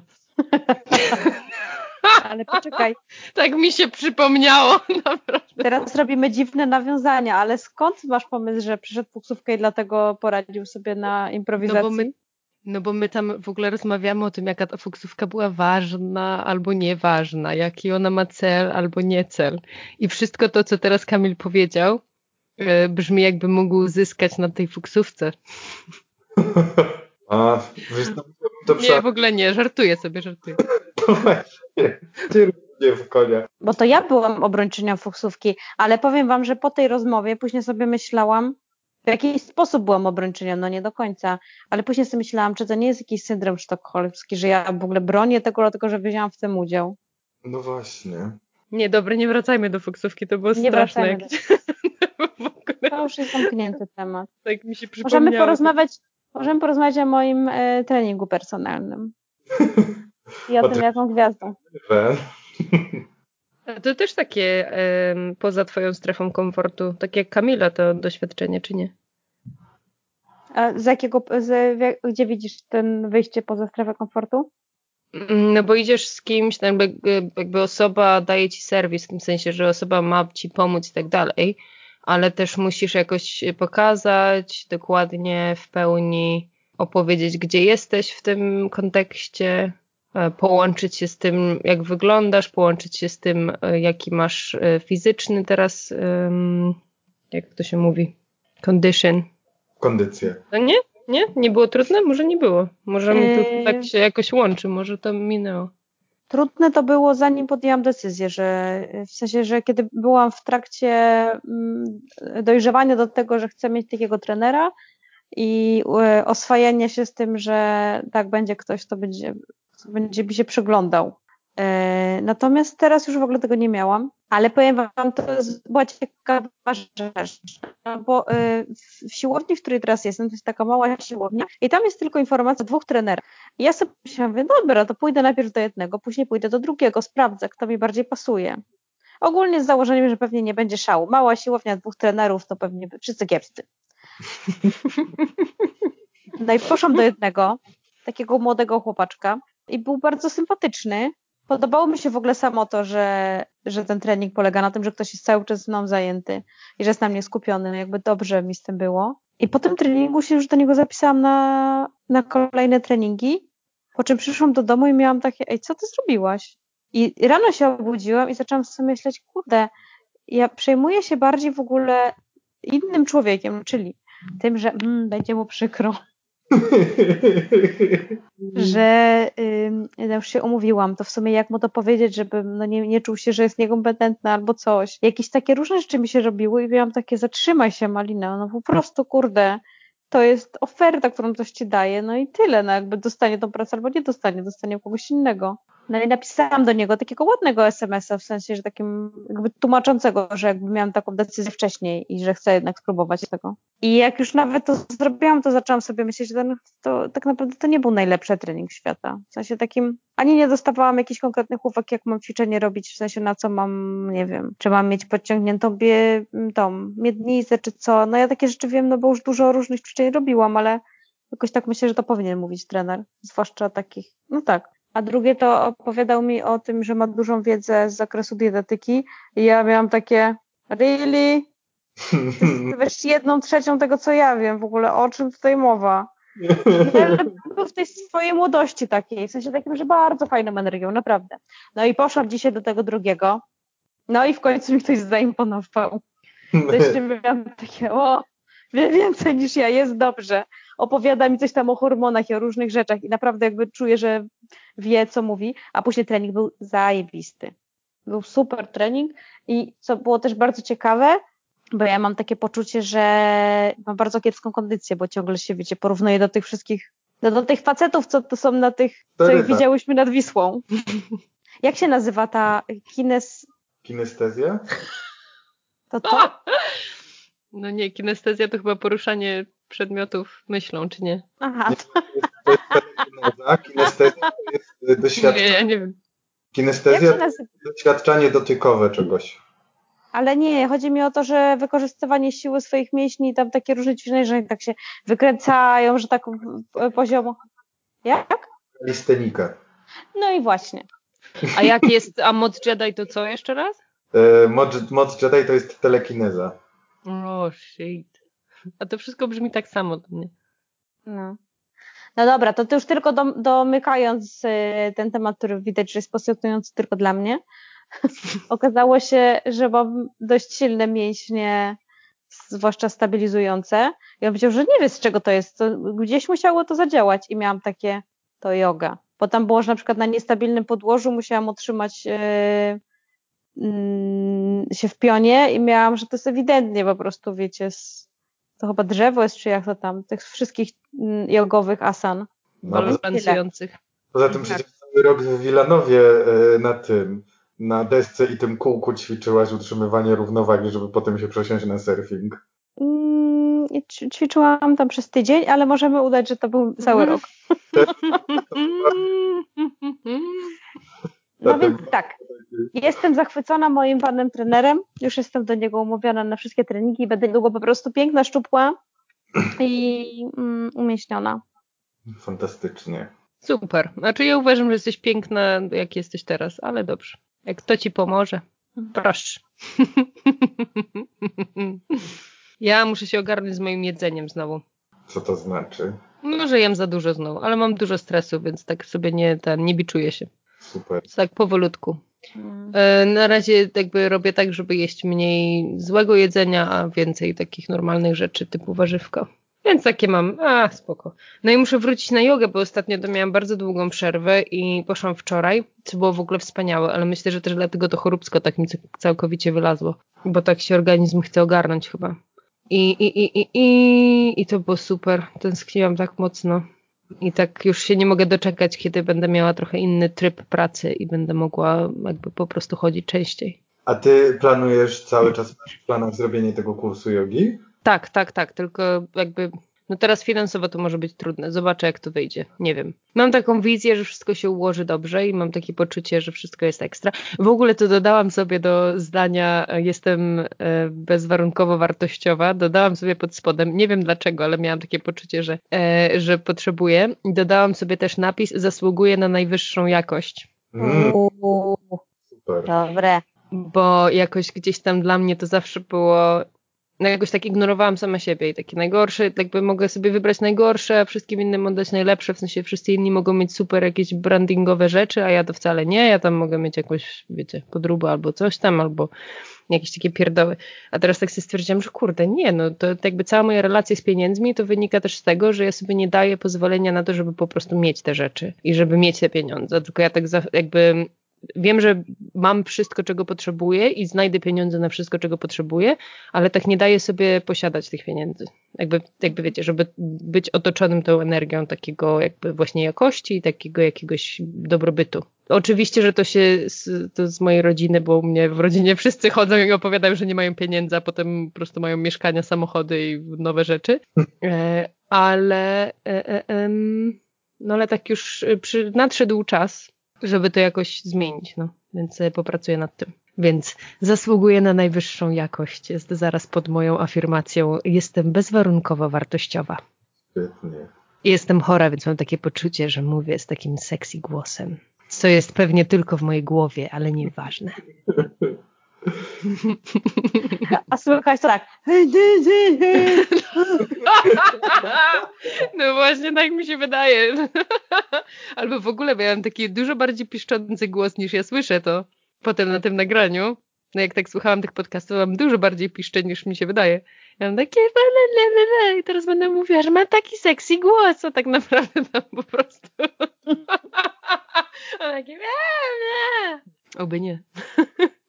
Ale poczekaj. Tak mi się przypomniało, naprawdę. Teraz robimy dziwne nawiązania, ale skąd masz pomysł, że przyszedł fuksówkę i dlatego poradził sobie na improwizacji? No bo my, no bo my tam w ogóle rozmawiamy o tym, jaka ta fuksówka była ważna albo nieważna, jaki ona ma cel albo nie cel. I wszystko to, co teraz Kamil powiedział, e, brzmi jakby mógł zyskać na tej fuksówce. A, to Nie, w ogóle nie, żartuję sobie, żartuję. No właśnie, nie w konia. Bo to ja byłam obrończynią fuksówki, ale powiem wam, że po tej rozmowie później sobie myślałam, w jakiś sposób byłam obrończynią, no nie do końca, ale później sobie myślałam, czy to nie jest jakiś syndrom sztokholmski, że ja w ogóle bronię tego, dlatego że wzięłam w tym udział. No właśnie. Nie, dobra, nie wracajmy do fuksówki, to było nie straszne. Do... to już jest zamknięty temat. Tak mi się przypomniało. Możemy porozmawiać, możemy porozmawiać o moim e, treningu personalnym. I o, o tym, jaką gwiazdą. To też takie poza twoją strefą komfortu, tak jak Kamila to doświadczenie, czy nie? A z jakiego, z, gdzie widzisz ten wyjście poza strefę komfortu? Mm, no bo idziesz z kimś, no jakby, jakby osoba daje ci serwis, w tym sensie, że osoba ma ci pomóc i tak dalej, ale też musisz jakoś pokazać dokładnie, w pełni opowiedzieć, gdzie jesteś w tym kontekście, połączyć się z tym, jak wyglądasz, połączyć się z tym, e, jaki masz e, fizyczny teraz, jak to się mówi, condition. Kondycję. No nie? Nie? Nie było trudne? Może nie było. Może mi to tak się jakoś łączy, może to minęło. Trudne to było zanim podjęłam decyzję, że w sensie, że kiedy byłam w trakcie mm, dojrzewania do tego, że chcę mieć takiego trenera i oswajania się z tym, że tak będzie ktoś, to będzie będzie mi się przyglądał. E, natomiast teraz już w ogóle tego nie miałam, ale powiem Wam, to była ciekawa rzecz, no bo e, w siłowni, w której teraz jestem, to jest taka mała siłownia i tam jest tylko informacja dwóch trenerów. I ja sobie myślałam, mówię, dobra, to pójdę najpierw do jednego, później pójdę do drugiego, sprawdzę, kto mi bardziej pasuje. Ogólnie z założeniem, że pewnie nie będzie szału. Mała siłownia, dwóch trenerów, to pewnie wszyscy kiepscy. No i poszłam do jednego, takiego młodego chłopaczka, i był bardzo sympatyczny. Podobało mi się w ogóle samo to, że, że ten trening polega na tym, że ktoś jest cały czas mną zajęty i że jest na mnie skupiony. Jakby dobrze mi z tym było. I po tym treningu się już do niego zapisałam na, na kolejne treningi, po czym przyszłam do domu i miałam takie, ej, co ty zrobiłaś? I rano się obudziłam i zaczęłam sobie myśleć, kurde, ja przejmuję się bardziej w ogóle innym człowiekiem, czyli tym, że mm, będzie mu przykro, że y, już się umówiłam, to w sumie jak mu to powiedzieć, żeby no nie, nie czuł się, że jest niekompetentny albo coś. Jakieś takie różne rzeczy mi się robiły i miałam takie, zatrzymaj się Malina, no po prostu kurde, to jest oferta, którą ktoś ci daje, no i tyle, no jakby dostanie tą pracę albo nie dostanie, dostanie kogoś innego. No i napisałam do niego takiego ładnego SMS-a, w sensie, że takim jakby tłumaczącego, że jakby miałam taką decyzję wcześniej i że chcę jednak spróbować tego. I jak już nawet to zrobiłam, to zaczęłam sobie myśleć, że to, to tak naprawdę to nie był najlepszy trening świata. W sensie takim, ani nie dostawałam jakichś konkretnych uwag, jak mam ćwiczenie robić, w sensie na co mam, nie wiem, czy mam mieć podciągniętą bie, tą miednicę, czy co. No ja takie rzeczy wiem, no bo już dużo różnych ćwiczeń robiłam, ale jakoś tak myślę, że to powinien mówić trener, zwłaszcza takich, no tak, a drugie to opowiadał mi o tym, że ma dużą wiedzę z zakresu dietetyki i ja miałam takie, really? Wiesz, jedną trzecią tego, co ja wiem w ogóle, o czym tutaj mowa. Był w tej swojej młodości takiej, w sensie takim, że bardzo fajną energią, naprawdę. No i poszłam dzisiaj do tego drugiego, no i w końcu mi ktoś zaimponował. Jeszcze miałam takie, o, wie więcej niż ja, jest dobrze. Opowiada mi coś tam o hormonach i o różnych rzeczach i naprawdę jakby czuję, że wie, co mówi, a później trening był zajebisty. Był super trening i co było też bardzo ciekawe, bo ja mam takie poczucie, że mam bardzo kiepską kondycję, bo ciągle się, wiecie, porównuję do tych wszystkich, do, do tych facetów, co to są na tych, co ich widziałyśmy nad Wisłą. Jak się nazywa ta kines... Kinestezja? To to? No nie, kinestezja to chyba poruszanie przedmiotów myślą, czy nie? Aha, To jest kinestezja to jest Nie, doświadczenie, ja nie wiem. kinestezja to jest nazywa? doświadczanie dotykowe czegoś. Ale nie, chodzi mi o to, że wykorzystywanie siły swoich mięśni, tam takie różne ćwiczenia, że tak się wykręcają, że tak e, poziomo. Jak? Kalistenika. No i właśnie. A jak jest, a moc Jedi to co jeszcze raz? E, Moc, moc Jedi to jest telekineza. Oh shit. A to wszystko brzmi tak samo do mnie. No. No dobra, to, już tylko dom, domykając e, ten temat, który widać, że jest pasjonujący tylko dla mnie. Okazało się, że mam dość silne mięśnie, zwłaszcza stabilizujące. On powiedział, że nie wie z czego to jest. To gdzieś musiało to zadziałać i miałam takie, to yoga. Bo tam było, że na przykład na niestabilnym podłożu musiałam utrzymać e, mm, się w pionie i miałam, że to jest ewidentnie po prostu, wiecie, z, to chyba drzewo jest, czy jak to tam, tych wszystkich mm, jogowych asan. No, poza, Balansujących. poza tym Tak. przecież cały rok w Wilanowie e, na tym, na desce i tym kółku ćwiczyłaś utrzymywanie równowagi, żeby potem się przesiąść na surfing. Mm, ćwiczyłam tam przez tydzień, ale możemy udać, że to był cały rok. No więc tak, jestem zachwycona moim panem trenerem, już jestem do niego umówiona na wszystkie treningi i będę niedługo po prostu piękna, szczupła i mm, umieśniona. Fantastycznie. Super. Znaczy ja uważam, że jesteś piękna, jak jesteś teraz, ale dobrze. Jak kto ci pomoże, proszę. Ja muszę się ogarnąć z moim jedzeniem znowu. Co to znaczy? No, że jem za dużo znowu, ale mam dużo stresu, więc tak sobie nie, ten, nie biczuję się. Super. Tak powolutku. Mm. E, Na razie jakby robię tak, żeby jeść mniej złego jedzenia, a więcej takich normalnych rzeczy typu warzywko. Więc takie mam, a spoko. No i muszę wrócić na jogę, bo ostatnio to miałam bardzo długą przerwę i poszłam wczoraj, co było w ogóle wspaniałe, ale myślę, że też dlatego to choróbsko tak mi całkowicie wylazło, bo tak się organizm chce ogarnąć chyba. I, i, i, i, i, i to było super. Tęskniłam tak mocno. I tak już się nie mogę doczekać, kiedy będę miała trochę inny tryb pracy i będę mogła jakby po prostu chodzić częściej. A ty planujesz cały czas masz w planach zrobienie tego kursu jogi? Tak, tak, tak, tylko jakby no teraz finansowo to może być trudne. Zobaczę, jak to wyjdzie. Nie wiem. Mam taką wizję, że wszystko się ułoży dobrze i mam takie poczucie, że wszystko jest ekstra. W ogóle to dodałam sobie do zdania jestem e, bezwarunkowo wartościowa. Dodałam sobie pod spodem, nie wiem dlaczego, ale miałam takie poczucie, że, e, że potrzebuję. Dodałam sobie też napis zasługuję na najwyższą jakość. Mm, super. dobre. bo jakoś gdzieś tam dla mnie to zawsze było, jakoś tak ignorowałam sama siebie i takie najgorsze, jakby mogę sobie wybrać najgorsze, a wszystkim innym oddać najlepsze, w sensie wszyscy inni mogą mieć super jakieś brandingowe rzeczy, a ja to wcale nie, ja tam mogę mieć jakąś, wiecie, podróbę albo coś tam, albo jakieś takie pierdoły. A teraz tak sobie stwierdziłam, że kurde, nie, no to jakby cała moja relacja z pieniędzmi to wynika też z tego, że ja sobie nie daję pozwolenia na to, żeby po prostu mieć te rzeczy i żeby mieć te pieniądze, tylko ja tak jakby wiem, że mam wszystko, czego potrzebuję i znajdę pieniądze na wszystko, czego potrzebuję, ale tak nie daję sobie posiadać tych pieniędzy. Jakby, jakby wiecie, żeby być otoczonym tą energią takiego jakby właśnie jakości takiego jakiegoś dobrobytu. Oczywiście, że to się z, to z mojej rodziny, bo u mnie w rodzinie wszyscy chodzą i opowiadają, że nie mają pieniędzy, a potem po prostu mają mieszkania, samochody i nowe rzeczy. E, ale, e, e, no ale tak już przy, nadszedł czas, żeby to jakoś zmienić, no. Więc popracuję nad tym. Więc zasługuję na najwyższą jakość. Jest zaraz pod moją afirmacją. Jestem bezwarunkowo wartościowa. Świetnie. Jestem chora, więc mam takie poczucie, że mówię z takim sexy głosem. Co jest pewnie tylko w mojej głowie, ale nieważne. A słychać to tak. No właśnie tak mi się wydaje. Albo w ogóle miałam taki dużo bardziej piszczący głos niż ja słyszę to potem na tym nagraniu. No jak tak słuchałam tych podcastów, mam dużo bardziej piszczę niż mi się wydaje. Ja mam takie i teraz będę mówiła, że mam taki sexy głos, a tak naprawdę tam po prostu mam takie Oby nie.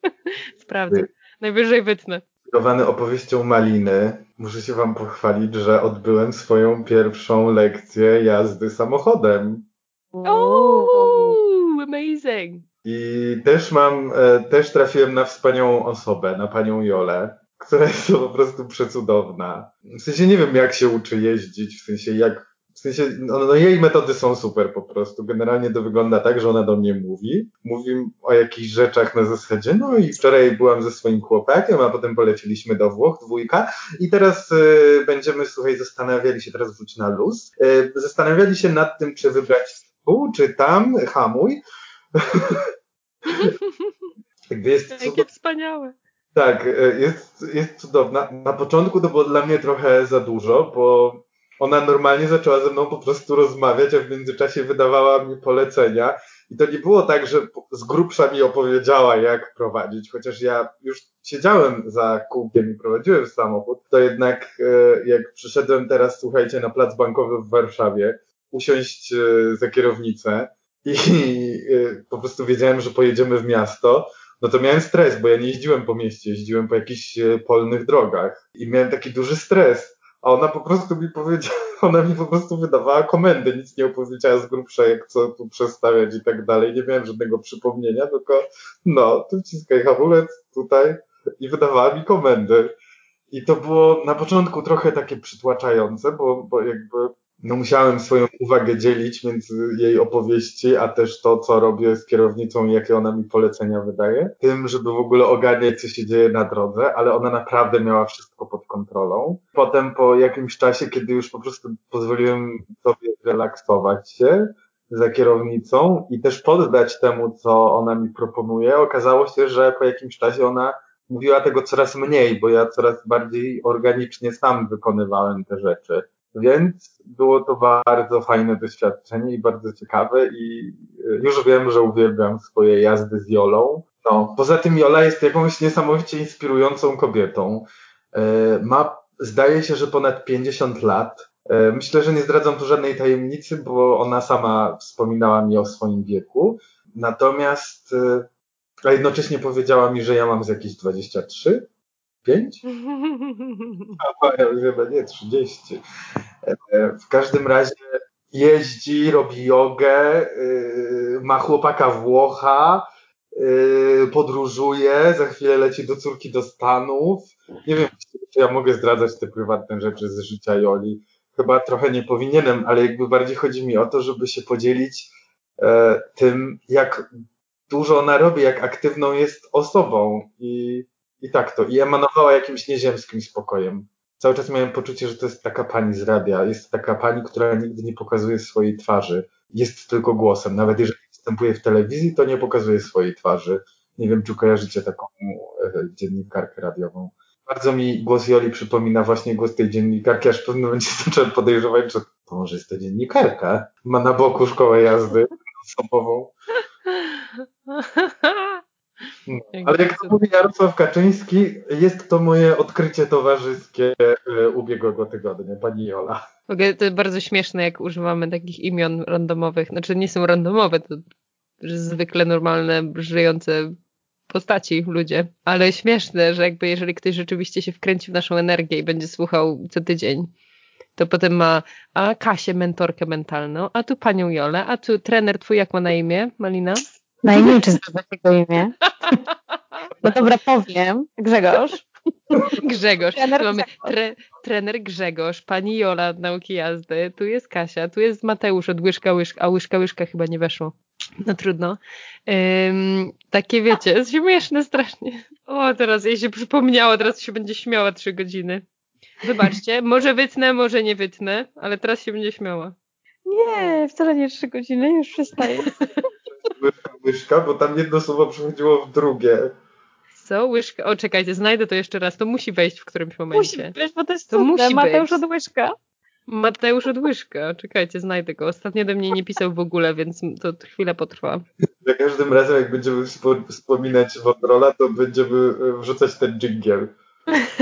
Sprawdzę. Najwyżej wytnę. Inspirowany opowieścią Maliny, muszę się wam pochwalić, że odbyłem swoją pierwszą lekcję jazdy samochodem. Oh, amazing. I też mam, e, też trafiłem na wspaniałą osobę, na panią Jolę, która jest po prostu przecudowna. W sensie nie wiem, jak się uczy jeździć, w sensie jak w sensie, no, no, jej metody są super po prostu. Generalnie to wygląda tak, że ona do mnie mówi. Mówi o jakichś rzeczach na zasadzie, no i wczoraj byłam ze swoim chłopakiem, a potem poleciliśmy do Włoch, dwójka. I teraz y, będziemy, słuchaj, zastanawiali się, teraz wróć na luz, y, zastanawiali się nad tym, czy wybrać tu, czy tam, hamuj. Jest Jakie wspaniałe. Tak, y, jest, jest cudowna. Na początku to było dla mnie trochę za dużo, bo ona normalnie zaczęła ze mną po prostu rozmawiać, a w międzyczasie wydawała mi polecenia. I to nie było tak, że z grubsza mi opowiedziała, jak prowadzić, chociaż ja już siedziałem za kółkiem i prowadziłem samochód, to jednak e, jak przyszedłem teraz, słuchajcie, na plac bankowy w Warszawie, usiąść e, za kierownicę i e, po prostu wiedziałem, że pojedziemy w miasto, no to miałem stres, bo ja nie jeździłem po mieście, jeździłem po jakichś polnych drogach. I miałem taki duży stres a ona po prostu mi powiedziała, ona mi po prostu wydawała komendy, nic nie opowiedziała z grubsza, jak co tu przestawiać i tak dalej. Nie miałem żadnego przypomnienia, tylko no, tu wciskaj hamulec tutaj i wydawała mi komendy. I to było na początku trochę takie przytłaczające, bo, bo jakby no musiałem swoją uwagę dzielić między jej opowieści, a też to, co robię z kierownicą i jakie ona mi polecenia wydaje, tym, żeby w ogóle ogarniać, co się dzieje na drodze, ale ona naprawdę miała wszystko pod kontrolą. Potem po jakimś czasie, kiedy już po prostu pozwoliłem sobie relaksować się za kierownicą i też poddać temu, co ona mi proponuje, okazało się, że po jakimś czasie ona mówiła tego coraz mniej, bo ja coraz bardziej organicznie sam wykonywałem te rzeczy. Więc było to bardzo fajne doświadczenie i bardzo ciekawe i e, już wiem, że uwielbiam swoje jazdy z Jolą. No, poza tym Jola jest jakąś niesamowicie inspirującą kobietą. E, ma, zdaje się, że ponad 50 lat. E, myślę, że nie zdradzam tu żadnej tajemnicy, bo ona sama wspominała mi o swoim wieku. Natomiast, a jednocześnie powiedziała mi, że ja mam z jakieś 23. Pięć? A, ja chyba nie, 30. E, w każdym razie jeździ, robi jogę, y, ma chłopaka Włocha, y, podróżuje, za chwilę leci do córki do Stanów. Nie wiem, czy ja mogę zdradzać te prywatne rzeczy z życia Joli. Chyba trochę nie powinienem, ale jakby bardziej chodzi mi o to, żeby się podzielić e, tym, jak dużo ona robi, jak aktywną jest osobą i i tak to. I emanowała jakimś nieziemskim spokojem. Cały czas miałem poczucie, że to jest taka pani z radia. Jest taka pani, która nigdy nie pokazuje swojej twarzy. Jest tylko głosem. Nawet jeżeli występuje w telewizji, to nie pokazuje swojej twarzy. Nie wiem, czy kojarzycie taką e, dziennikarkę radiową. Bardzo mi głos Joli przypomina właśnie głos tej dziennikarki, aż w pewnym momencie zacząłem podejrzewać, że to może jest to dziennikarka. Ma na boku szkołę jazdy osobową. No, ale jak to mówi Jarosław Kaczyński, jest to moje odkrycie towarzyskie e, ubiegłego tygodnia, pani Jola. Okay, to jest bardzo śmieszne, jak używamy takich imion randomowych. Znaczy nie są randomowe, to zwykle normalne, żyjące postaci ludzie. Ale śmieszne, że jakby jeżeli ktoś rzeczywiście się wkręci w naszą energię i będzie słuchał co tydzień, to potem ma a Kasię, mentorkę mentalną, a tu panią Jolę, a tu trener twój jak ma na imię, Malina? Najmniej czy zdradzać jego imię. No dobra, powiem. Grzegorz. Grzegorz. Trener Mamy tre, trener Grzegorz, pani Jola od nauki jazdy, tu jest Kasia, tu jest Mateusz od łyżka łyżka, a łyżka łyżka chyba nie weszło. No trudno. Um, takie wiecie, śmieszne strasznie. O, teraz jej się przypomniało, teraz się będzie śmiała trzy godziny. Wybaczcie, może wytnę, może nie wytnę, ale teraz się będzie śmiała. Nie, wcale nie trzy godziny, już przestaję. łyżka, łyżka, bo tam jedno słowo przechodziło w drugie. Co? Łyżka? O, czekajcie, znajdę to jeszcze raz. To musi wejść w którymś momencie. Musi wejść, bo to jest to musi Mateusz być. od łyżka. Mateusz od łyżka. Czekajcie, znajdę go. Ostatnio do mnie nie pisał w ogóle, więc to chwilę potrwa. Za każdym razem, jak będziemy wspominać Wodrola, to będziemy wrzucać ten dżingiel.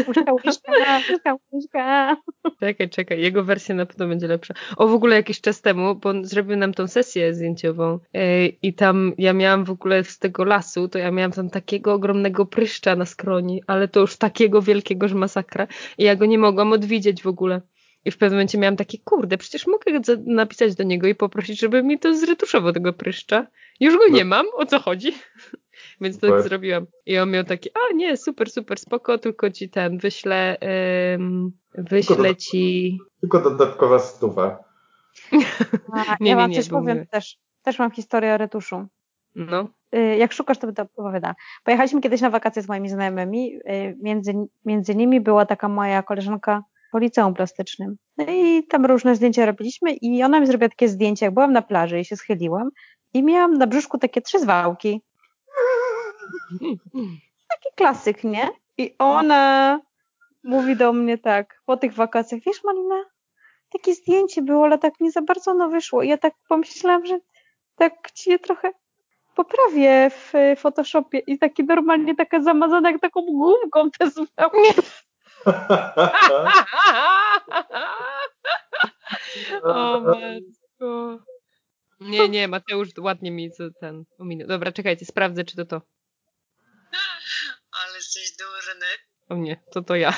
Łyżka, łyżka, łyżka, łyżka. Czekaj, czekaj, jego wersja na pewno będzie lepsza. O, w ogóle jakiś czas temu, bo on zrobił nam tą sesję zdjęciową yy, i tam ja miałam w ogóle z tego lasu, to ja miałam tam takiego ogromnego pryszcza na skroni, ale to już takiego wielkiego, że masakra i ja go nie mogłam odwidzieć w ogóle. I w pewnym momencie miałam takie, kurde, przecież mogę napisać do niego i poprosić, żeby mi to zretuszował tego pryszcza. Już go no. nie mam, o co chodzi? Więc tak Super. zrobiłam. I on miał taki, a nie, super, super, spoko, tylko ci ten wyślę, ym, wyślę tylko ci... Tylko dodatkowa stuwa. A, nie, ja wam nie, coś powiem nie. też. Też mam historię o retuszu. No. Y, jak szukasz, to będę opowiadała. Pojechaliśmy kiedyś na wakacje z moimi znajomymi. Y, między, między nimi była taka moja koleżanka po liceum plastycznym. No i tam różne zdjęcia robiliśmy i ona mi zrobiła takie zdjęcie, jak byłam na plaży i się schyliłam i miałam na brzuszku takie trzy zwałki. Taki klasyk, nie? I ona mówi do mnie tak, po tych wakacjach, wiesz Malina, takie zdjęcie było, ale tak nie za bardzo ono wyszło. I ja tak pomyślałam, że tak ci je trochę poprawię w Photoshopie i taki normalnie taka zamazana jak taką gumką te zwałki. o matko. Nie, nie, Mateusz ładnie mi ten ominął. Dobra, czekajcie, sprawdzę, czy to to. Jesteś durny. O nie, to to ja.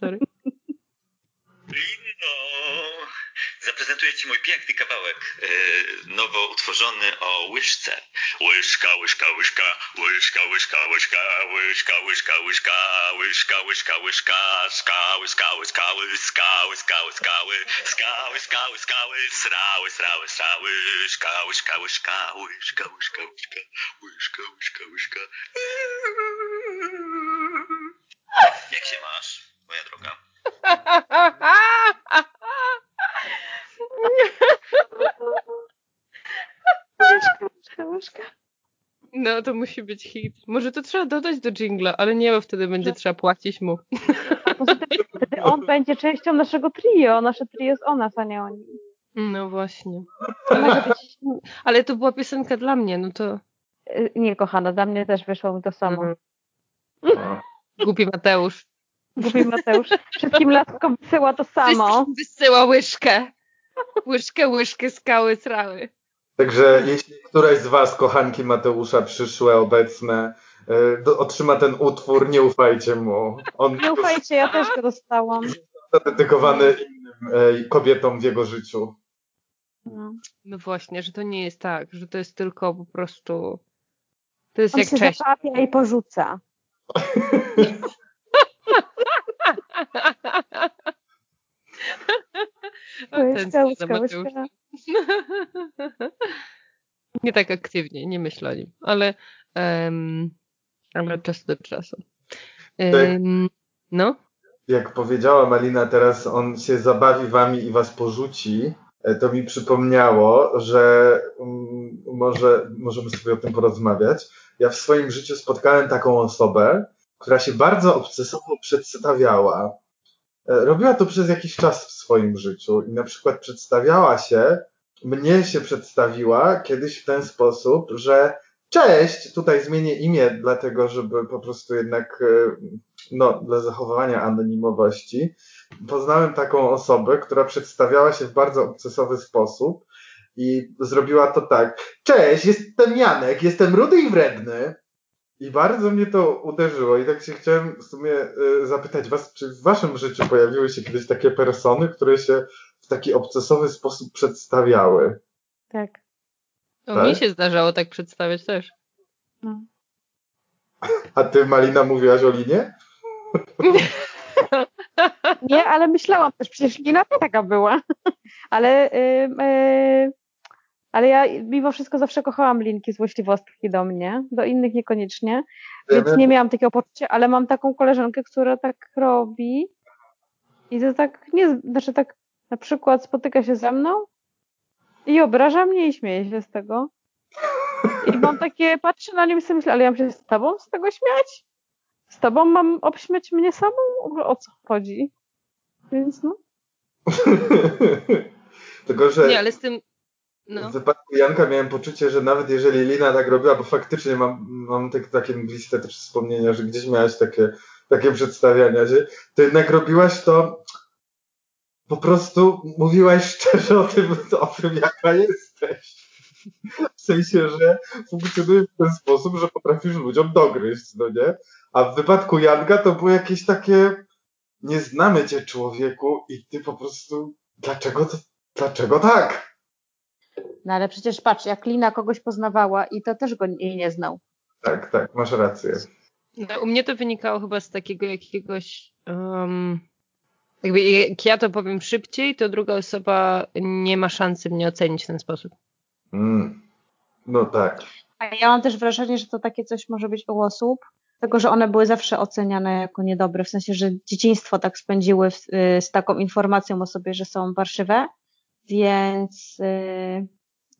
Sorry. Lino, zaprezentuję Ci mój piękny kawałek, yy, nowo utworzony o łyżce. Łyżka, łyżka, łyżka, łyżka, łyżka, łyżka, łyżka, łyżka, łyżka, łyżka, łyżka, łyżka, skały, skały, skały, skały, skały, skały, skały, skały, skały, srały, srały, srały, łyżka, łyżka, łyżka, łyżka, łyżka, łyżka, łyżka, łyżka, łyżka. Jak się masz, moja droga? No to musi być hit. Może to trzeba dodać do jingla, ale nie, bo wtedy będzie trzeba płacić mu. Wtedy on będzie częścią naszego trio. Nasze trio jest o nas, a nie oni. No właśnie. Ale, być... ale to była piosenka dla mnie, no to. Y, nie, kochana, dla mnie też wyszło to samo. Mhm. Głupi Mateusz. Głupi Mateusz. Wszystkim laskom wysyła to samo. Wszystkim wysyła łyżkę. Łyżkę, łyżkę, skały, srały. Także jeśli któraś z Was, kochanki Mateusza, przyszłe, obecne, y, do, otrzyma ten utwór, nie ufajcie mu. On nie ufajcie, ja też go dostałam. Dedykowany innym y, kobietom w jego życiu. No. no. właśnie, że to nie jest tak, że to jest tylko po prostu. To jest On jak się cześć. i porzuca. Łyżka, łyżka, łyżka. Nie tak aktywnie, nie myślę o nim, ale, um, ale od czasu do czasu. Um, no? Jak powiedziała Malina, teraz on się zabawi wami i was porzuci, e, to mi przypomniało, że um, może możemy sobie o tym porozmawiać. Ja w swoim życiu spotkałem taką osobę, która się bardzo obsesyjnie przedstawiała. E, robiła to przez jakiś czas w swoim życiu i na przykład przedstawiała się, mnie się przedstawiła kiedyś w ten sposób, że cześć, tutaj zmienię imię, dlatego żeby po prostu jednak, e, no, dla zachowania anonimowości. Poznałem taką osobę, która przedstawiała się w bardzo obcesowy sposób i zrobiła to tak. Cześć, jestem Janek, jestem rudy i wredny. I bardzo mnie to uderzyło i tak się chciałem w sumie y, zapytać was, czy w waszym życiu pojawiły się kiedyś takie persony, które się w taki obcesowy sposób przedstawiały? Tak. O, tak? mi się zdarzało tak przedstawiać też. No. A ty, Malina, mówiłaś o Linie? Nie, ale myślałam też, przecież Lina taka była. Ale yy, yy, ale ja mimo wszystko zawsze kochałam linki złośliwostki do mnie, do innych niekoniecznie, więc nie miałam takiego poczucia, ale mam taką koleżankę, która tak robi i to tak nie, znaczy tak na przykład spotyka się ze mną i obraża mnie i śmieje się z tego. I mam takie, patrzę na nią i sobie myślę, ale ja mam się z tobą z tego śmiać? Z tobą mam obśmiać mnie samą? O co chodzi? Więc no. Tylko, że... Nie, ale z tym, no. W wypadku Janka miałem poczucie, że nawet jeżeli Lina tak robiła, bo faktycznie mam, mam tak, takie mgliste też wspomnienia, że gdzieś miałaś takie, takie przedstawiania się, to jednak robiłaś to po prostu mówiłaś szczerze o tym, o tym jaka jesteś. W sensie, że funkcjonujesz w ten sposób, że potrafisz ludziom dogryźć, no nie? A w wypadku Janka to było jakieś takie nie znamy cię człowieku i ty po prostu dlaczego to, dlaczego tak? No ale przecież patrz, jak Lina kogoś poznawała i to też go jej nie znał. Tak, tak, masz rację. No, u mnie to wynikało chyba z takiego jakiegoś. Um, jakby jak ja to powiem szybciej, to druga osoba nie ma szansy mnie ocenić w ten sposób. Mm. No tak. A ja mam też wrażenie, że to takie coś może być u osób, tego, że one były zawsze oceniane jako niedobre, w sensie, że dzieciństwo tak spędziły w, y, z taką informacją o sobie, że są warszywe, więc y,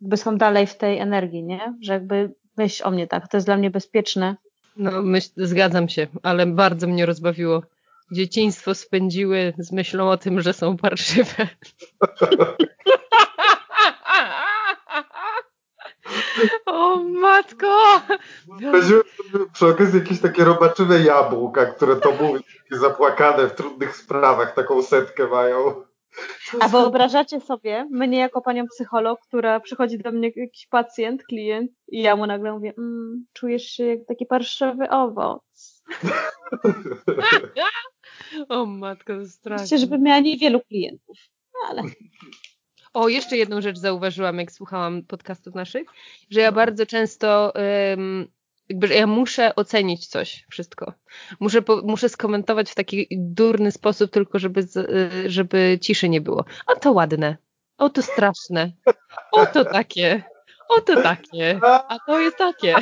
jakby są dalej w tej energii, nie? Że jakby myśl o mnie tak, to jest dla mnie bezpieczne. No, myśl, zgadzam się, ale bardzo mnie rozbawiło. Dzieciństwo spędziły z myślą o tym, że są parszywe. O matko! Weźmy przy okazji jakieś takie robaczywe jabłka, które to mówią, takie zapłakane w trudnych sprawach, taką setkę mają. A wyobrażacie sobie, mnie jako panią psycholog, która przychodzi do mnie jakiś pacjent, klient i ja mu nagle mówię, mmm, czujesz się jak taki parszywy owoc. o matko, to straszne. Myślę, żeby miała niewielu klientów, ale... O, jeszcze jedną rzecz zauważyłam, jak słuchałam podcastów naszych, że ja bardzo często um, jakby, że ja muszę ocenić coś, wszystko. Muszę, po, muszę skomentować w taki durny sposób, tylko żeby, y, żeby ciszy nie było. O, to ładne. O, to straszne. O, to takie. O, to takie. A to jest takie.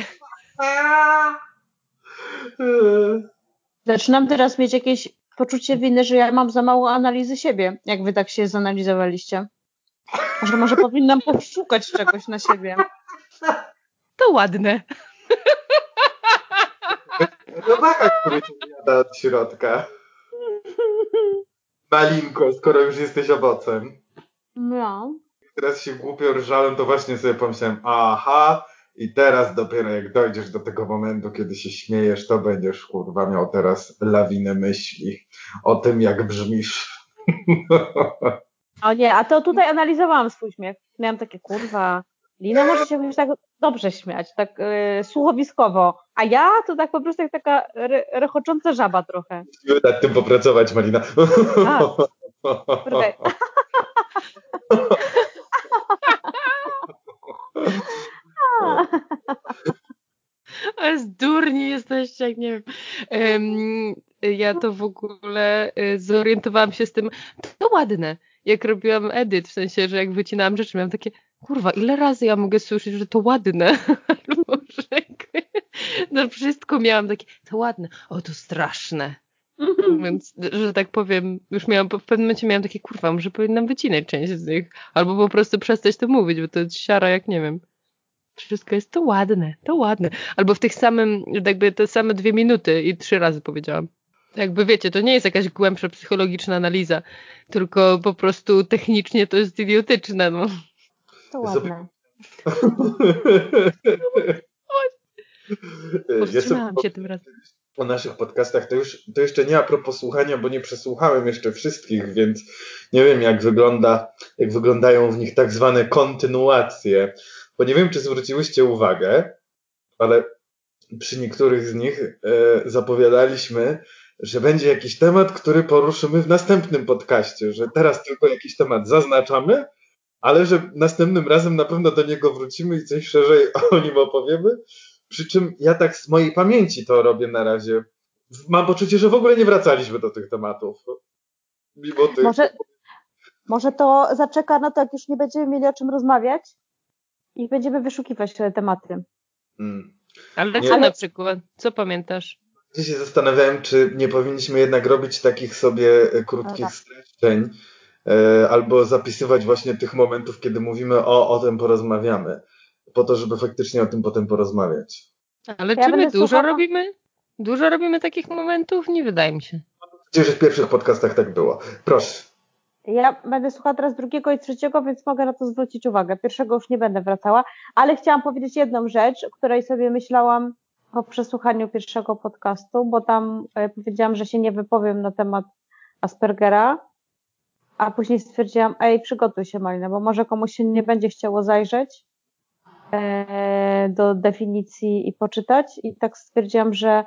Zaczynam teraz mieć jakieś poczucie winy, że ja mam za mało analizy siebie, jak wy tak się zanalizowaliście. Że może powinnam poszukać czegoś na siebie. To ładne. Robaka, który cię jada od środka. Malinko, skoro już jesteś owocem. No. Teraz się głupio rżałem, to właśnie sobie pomyślałem, aha, i teraz dopiero jak dojdziesz do tego momentu, kiedy się śmiejesz, to będziesz kurwa miał teraz lawinę myśli o tym, jak brzmisz. O nie, a to tutaj analizowałam swój śmiech. Miałam takie kurwa, Lina może się jakoś tak dobrze śmiać, tak yy, słuchowiskowo, a ja to tak po prostu jak taka re, rechocząca żaba trochę. Musimy nad tym popracować, Malina. A, kurde. Ale zdurni jesteście, jak nie wiem. Um, ja to w ogóle y, zorientowałam się z tym, to ładne. Jak robiłam edyt, w sensie, że jak wycinałam rzeczy, miałam takie, kurwa, ile razy ja mogę słyszeć, że to ładne? Albo że no wszystko miałam takie, to ładne, o to straszne. Więc, że tak powiem, już miałam, w pewnym momencie miałam takie, kurwa, może powinnam wycinać część z nich, albo po prostu przestać to mówić, bo to jest siara jak nie wiem. Wszystko jest to ładne, to ładne. Albo w tych samym, jakby te same dwie minuty i trzy razy powiedziałam. Jakby wiecie, to nie jest jakaś głębsza psychologiczna analiza, tylko po prostu technicznie to jest idiotyczne, no. To ładne. Powstrzymałam się tym razem. O naszych podcastach to już to jeszcze nie a propos słuchania, bo nie przesłuchałem jeszcze wszystkich, więc nie wiem jak wygląda, jak wyglądają w nich tak zwane kontynuacje. Bo nie wiem, czy zwróciłyście uwagę, ale przy niektórych z nich e, zapowiadaliśmy, że będzie jakiś temat, który poruszymy w następnym podcaście, że teraz tylko jakiś temat zaznaczamy, ale że następnym razem na pewno do niego wrócimy i coś szerzej o nim opowiemy. Przy czym ja tak z mojej pamięci to robię na razie. Mam poczucie, że w ogóle nie wracaliśmy do tych tematów. Mimo tych. Może, może to zaczeka na to, jak już nie będziemy mieli o czym rozmawiać i będziemy wyszukiwać te tematy. Hmm. Ale co na przykład? Co pamiętasz? Ja się zastanawiałem, czy nie powinniśmy jednak robić takich sobie e, krótkich streszczeń, e, albo zapisywać właśnie tych momentów, kiedy mówimy o, o tym porozmawiamy, po to, żeby faktycznie o tym potem porozmawiać. Ale Ja czy my dużo słuchała- robimy? Dużo robimy takich momentów? Nie wydaje mi się. Gdzie, że w pierwszych podcastach tak było. Proszę. Ja będę słuchała teraz drugiego i trzeciego, więc mogę na to zwrócić uwagę. Pierwszego już nie będę wracała, ale chciałam powiedzieć jedną rzecz, o której sobie myślałam po przesłuchaniu pierwszego podcastu, bo tam e, powiedziałam, że się nie wypowiem na temat Aspergera, a później stwierdziłam, ej, przygotuj się Malina, bo może komuś się nie będzie chciało zajrzeć e, do definicji i poczytać i tak stwierdziłam, że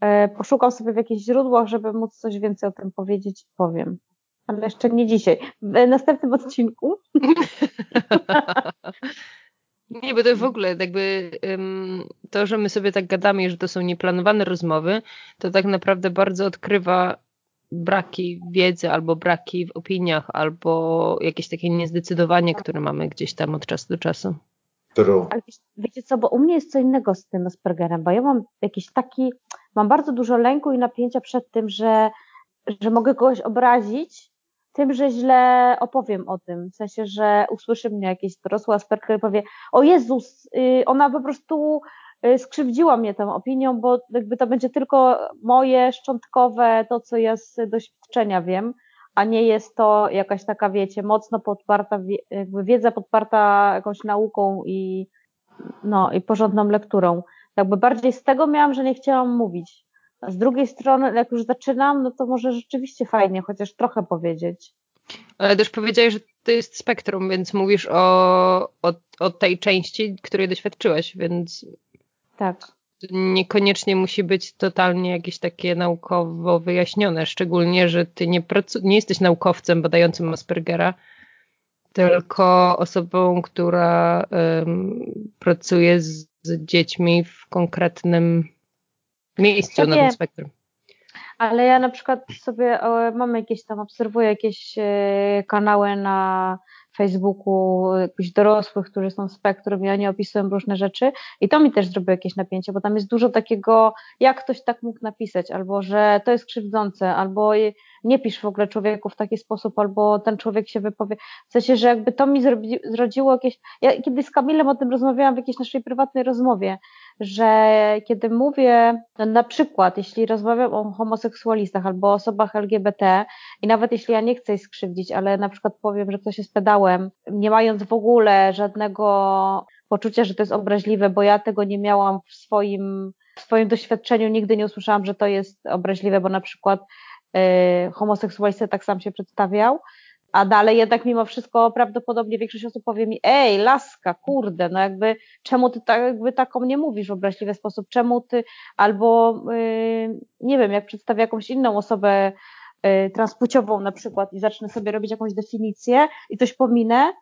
e, poszukam sobie w jakichś źródłach, żeby móc coś więcej o tym powiedzieć i powiem. Ale jeszcze nie dzisiaj. W następnym odcinku. Nie, bo to w ogóle jakby to, że my sobie tak gadamy że to są nieplanowane rozmowy, to tak naprawdę bardzo odkrywa braki wiedzy albo braki w opiniach, albo jakieś takie niezdecydowanie, które mamy gdzieś tam od czasu do czasu. True. Ale wiecie co, bo u mnie jest co innego z tym Aspergerem, bo ja mam jakiś taki, mam bardzo dużo lęku i napięcia przed tym, że, że mogę kogoś obrazić tym, że źle opowiem o tym. W sensie, że usłyszy mnie jakiś dorosły Asperger i powie, o Jezus, y, ona po prostu skrzywdziła mnie tą opinią, bo jakby to będzie tylko moje szczątkowe, to co ja z doświadczenia wiem, a nie jest to jakaś taka, wiecie, mocno podparta, jakby wiedza podparta jakąś nauką i, no, i porządną lekturą. Jakby bardziej z tego miałam, że nie chciałam mówić. Z drugiej strony, jak już zaczynam, no to może rzeczywiście fajnie chociaż trochę powiedzieć. Ale też powiedziałeś, że to jest spektrum, więc mówisz o, o, o tej części, której doświadczyłaś, więc. Tak. Niekoniecznie musi być totalnie jakieś takie naukowo wyjaśnione, szczególnie, że ty nie, nie jesteś naukowcem badającym Aspergera, tylko osobą, która um, pracuje z, z dziećmi w konkretnym miejscu na tym spektrum. Ale ja na przykład sobie mam jakieś tam, obserwuję jakieś e, kanały na Facebooku jakichś dorosłych, którzy są w spektrum i oni opisują różne rzeczy i to mi też zrobiło jakieś napięcie, bo tam jest dużo takiego, jak ktoś tak mógł napisać, albo że to jest krzywdzące, albo nie pisz w ogóle człowieku w taki sposób, albo ten człowiek się wypowie. W sensie, że jakby to mi zrodziło jakieś. Ja kiedyś z Kamilem o tym rozmawiałam w jakiejś naszej prywatnej rozmowie, że kiedy mówię, no na przykład, jeśli rozmawiam o homoseksualistach albo osobach LGBT, i nawet jeśli ja nie chcę ich skrzywdzić, ale na przykład powiem, że ktoś jest pedałem, nie mając w ogóle żadnego poczucia, że to jest obraźliwe, bo ja tego nie miałam w swoim, w swoim doświadczeniu, nigdy nie usłyszałam, że to jest obraźliwe, bo na przykład Y, homoseksualista tak sam się przedstawiał, a dalej jednak mimo wszystko prawdopodobnie większość osób powie mi, ej, laska, kurde, no jakby czemu ty tak, jakby taką nie mówisz w obraźliwy sposób, czemu ty, albo yy, nie wiem, jak przedstawię jakąś inną osobę yy, transpłciową na przykład i zacznę sobie robić jakąś definicję i coś pominę,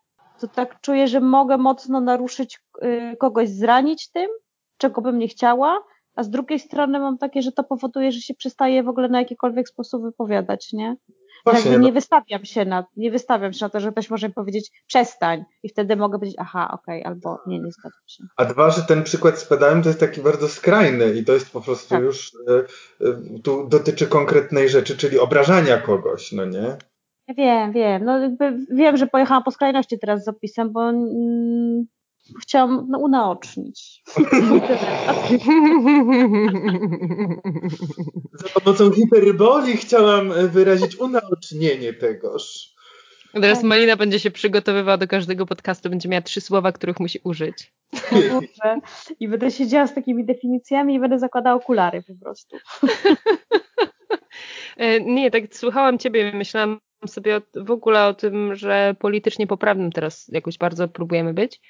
to tak czuję, że mogę mocno naruszyć, yy, kogoś zranić tym, czego bym nie chciała, a z drugiej strony mam takie, że to powoduje, że się przestaje w ogóle na jakikolwiek sposób wypowiadać, nie? Właśnie, Jakby nie no. wystawiam się na, nie wystawiam się na to, że ktoś może powiedzieć przestań i wtedy mogę powiedzieć aha, okej, okay, albo nie, nie zgadzam się. A dwa, że ten przykład z pedałem to jest taki bardzo skrajny i to jest po prostu tak. już, y, y, tu dotyczy konkretnej rzeczy, czyli obrażania kogoś, no nie? Ja wiem, wiem, no jakby wiem, że pojechałam po skrajności teraz z opisem, bo mm, chciałam no, unaocznić. Za pomocą hiperboli chciałam wyrazić unaocznienie tegoż. Teraz Malina będzie się przygotowywała do każdego podcastu, będzie miała trzy słowa, których musi użyć. I będę siedziała z takimi definicjami i będę zakładała okulary po prostu. Nie, tak słuchałam ciebie, myślałam sobie w ogóle o tym, że politycznie poprawnym teraz jakoś bardzo próbujemy być.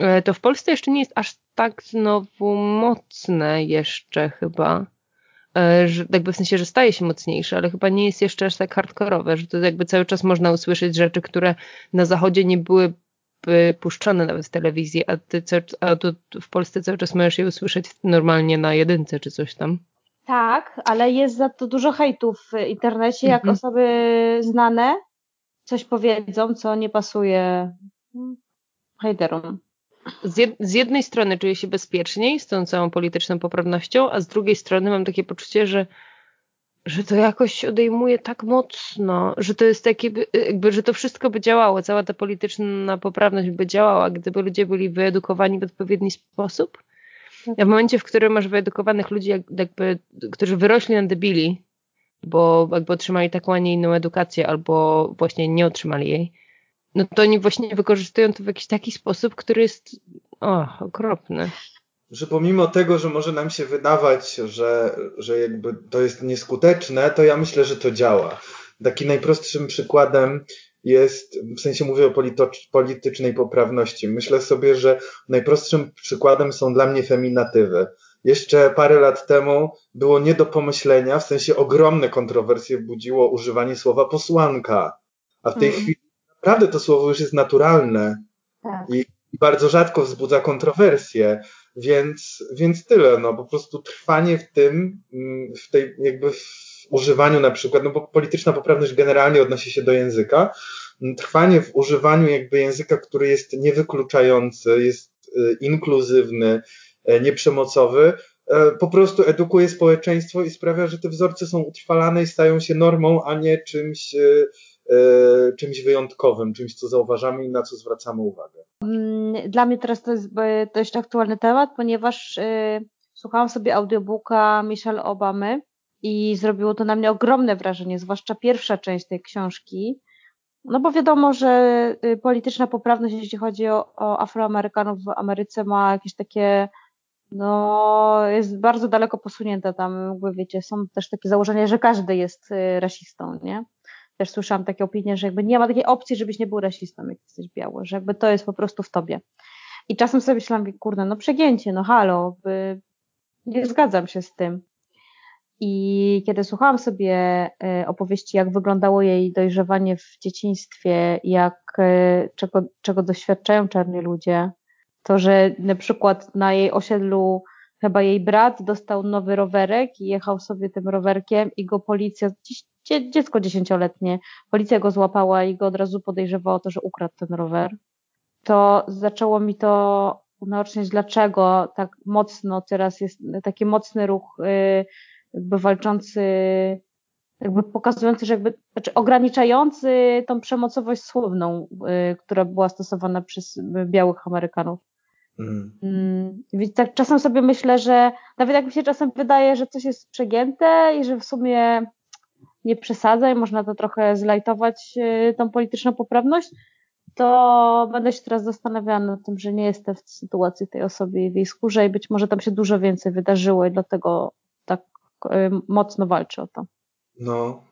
E, to w Polsce jeszcze nie jest aż tak znowu mocne jeszcze chyba. E, że, jakby w sensie, że staje się mocniejsze, ale chyba nie jest jeszcze aż tak hardkorowe, że to jakby cały czas można usłyszeć rzeczy, które na zachodzie nie byłyby puszczone nawet w telewizji, a, ty, a tu w Polsce cały czas możesz je usłyszeć normalnie na jedynce czy coś tam. Tak, ale jest za to dużo hejtów w internecie, jak mhm. osoby znane coś powiedzą, co nie pasuje hejterom z, jed, z, jednej strony czuję się bezpieczniej z tą całą polityczną poprawnością, a z drugiej strony mam takie poczucie, że, że to jakoś odejmuje tak mocno, że to jest takie, jakby, że to wszystko by działało, cała ta polityczna poprawność by działała, gdyby ludzie byli wyedukowani w odpowiedni sposób. A w momencie, w którym masz wyedukowanych ludzi, jakby, którzy wyrośli na debili, bo jakby otrzymali taką, a nie inną edukację, albo właśnie nie otrzymali jej, no to oni właśnie wykorzystują to w jakiś taki sposób, który jest o, okropny. Że pomimo tego, że może nam się wydawać, że, że jakby to jest nieskuteczne, to ja myślę, że to działa. Taki najprostszym przykładem jest, w sensie mówię o politycznej poprawności. Myślę sobie, że najprostszym przykładem są dla mnie feminatywy. Jeszcze parę lat temu było nie do pomyślenia, w sensie ogromne kontrowersje budziło używanie słowa posłanka. A w tej mm. chwili naprawdę to słowo już jest naturalne. Tak. I bardzo rzadko wzbudza kontrowersje, więc, więc tyle, no po prostu trwanie w tym, mm, w tej jakby w używaniu na przykład, no bo polityczna poprawność generalnie odnosi się do języka, mm, trwanie w używaniu jakby języka, który jest niewykluczający, jest y, inkluzywny, y, nieprzemocowy, y, po prostu edukuje społeczeństwo i sprawia, że te wzorce są utrwalane i stają się normą, a nie czymś, czymś wyjątkowym, czymś, co zauważamy i na co zwracamy uwagę. Mm, dla mnie teraz to jest dość aktualny temat, ponieważ słuchałam sobie audiobooka Michelle Obamy i zrobiło to na mnie ogromne wrażenie, zwłaszcza pierwsza część tej książki. No bo wiadomo, że y, polityczna poprawność, jeśli chodzi o, o Afroamerykanów w Ameryce, ma jakieś takie, no, jest bardzo daleko posunięta tam, jakby wiecie, są też takie założenia, że każdy jest rasistą, nie? Też słyszałam takie opinie, że jakby nie ma takiej opcji, żebyś nie był rasistą, jak jesteś biały, że jakby to jest po prostu w tobie. I czasem sobie myślałam, kurde, no przegięcie, no halo, by, nie zgadzam się z tym. I kiedy słuchałam sobie e, opowieści, jak wyglądało jej dojrzewanie w dzieciństwie, jak, e, czego, czego doświadczają czarni ludzie, to, że na przykład na jej osiedlu chyba jej brat dostał nowy rowerek i jechał sobie tym rowerkiem i go policja, dziecko dziesięcioletnie, policja go złapała i go od razu podejrzewała o to, że ukradł ten rower. To zaczęło mi to unaoczniać, dlaczego tak mocno teraz jest taki mocny ruch y, jakby walczący, jakby pokazujący, że jakby, znaczy ograniczający tą przemocowość słowną, y, która była stosowana przez białych Amerykanów. Mm. Mm, więc tak czasem sobie myślę, że nawet jak mi się czasem wydaje, że coś jest przegięte i że w sumie nie przesadza i można to trochę zlajtować, y, tą polityczną poprawność, to będę się teraz zastanawiała nad tym, że nie jestem w sytuacji tej osoby w jej skórze i być może tam się dużo więcej wydarzyło i dlatego Y, mocno walczy o to. No.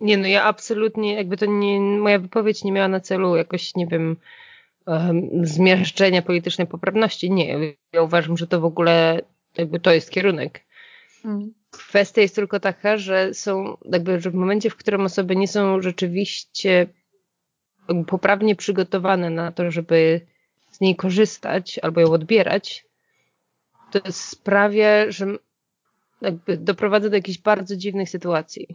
Nie, no ja absolutnie, jakby to nie, moja wypowiedź nie miała na celu jakoś, nie wiem, um, zmiażdżenia politycznej poprawności. Nie, ja uważam, że to w ogóle jakby to jest kierunek. Hmm. Kwestia jest tylko taka, że są, jakby, że w momencie, w którym osoby nie są rzeczywiście poprawnie przygotowane na to, żeby z niej korzystać albo ją odbierać, to sprawia, że jakby doprowadza do jakichś bardzo dziwnych sytuacji.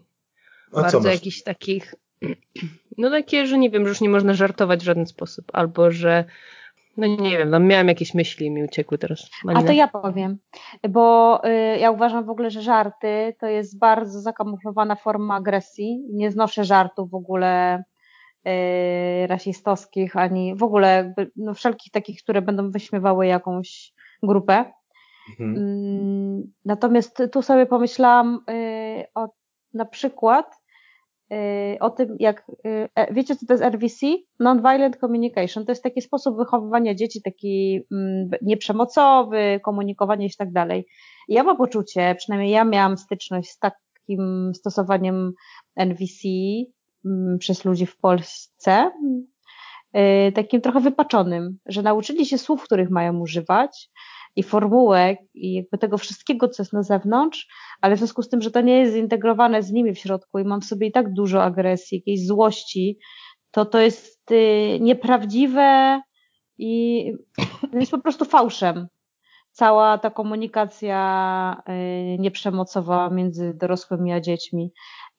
A bardzo jakichś takich, no takie, że nie wiem, że już nie można żartować w żaden sposób, albo że no nie wiem, no miałam jakieś myśli i mi uciekły teraz. Malina. A to ja powiem, bo y, ja uważam w ogóle, że żarty to jest bardzo zakamuflowana forma agresji. Nie znoszę żartów w ogóle y, rasistowskich, ani w ogóle jakby, no, wszelkich takich, które będą wyśmiewały jakąś grupę. Mhm. Mm, natomiast tu sobie pomyślałam y, o, na przykład y, o tym, jak y, e, wiecie, co to jest RVC? Nonviolent Communication. To jest taki sposób wychowywania dzieci, taki mm, nieprzemocowy, komunikowanie i tak dalej. Ja mam poczucie, przynajmniej ja miałam styczność z takim stosowaniem NVC mm, przez ludzi w Polsce, takim trochę wypaczonym, że nauczyli się słów, których mają używać, i formułek i jakby tego wszystkiego, co jest na zewnątrz, ale w związku z tym, że to nie jest zintegrowane z nimi w środku i mam w sobie i tak dużo agresji, jakiejś złości, to to jest y, nieprawdziwe i jest po prostu fałszem. Cała ta komunikacja y, nieprzemocowa między dorosłymi a dziećmi.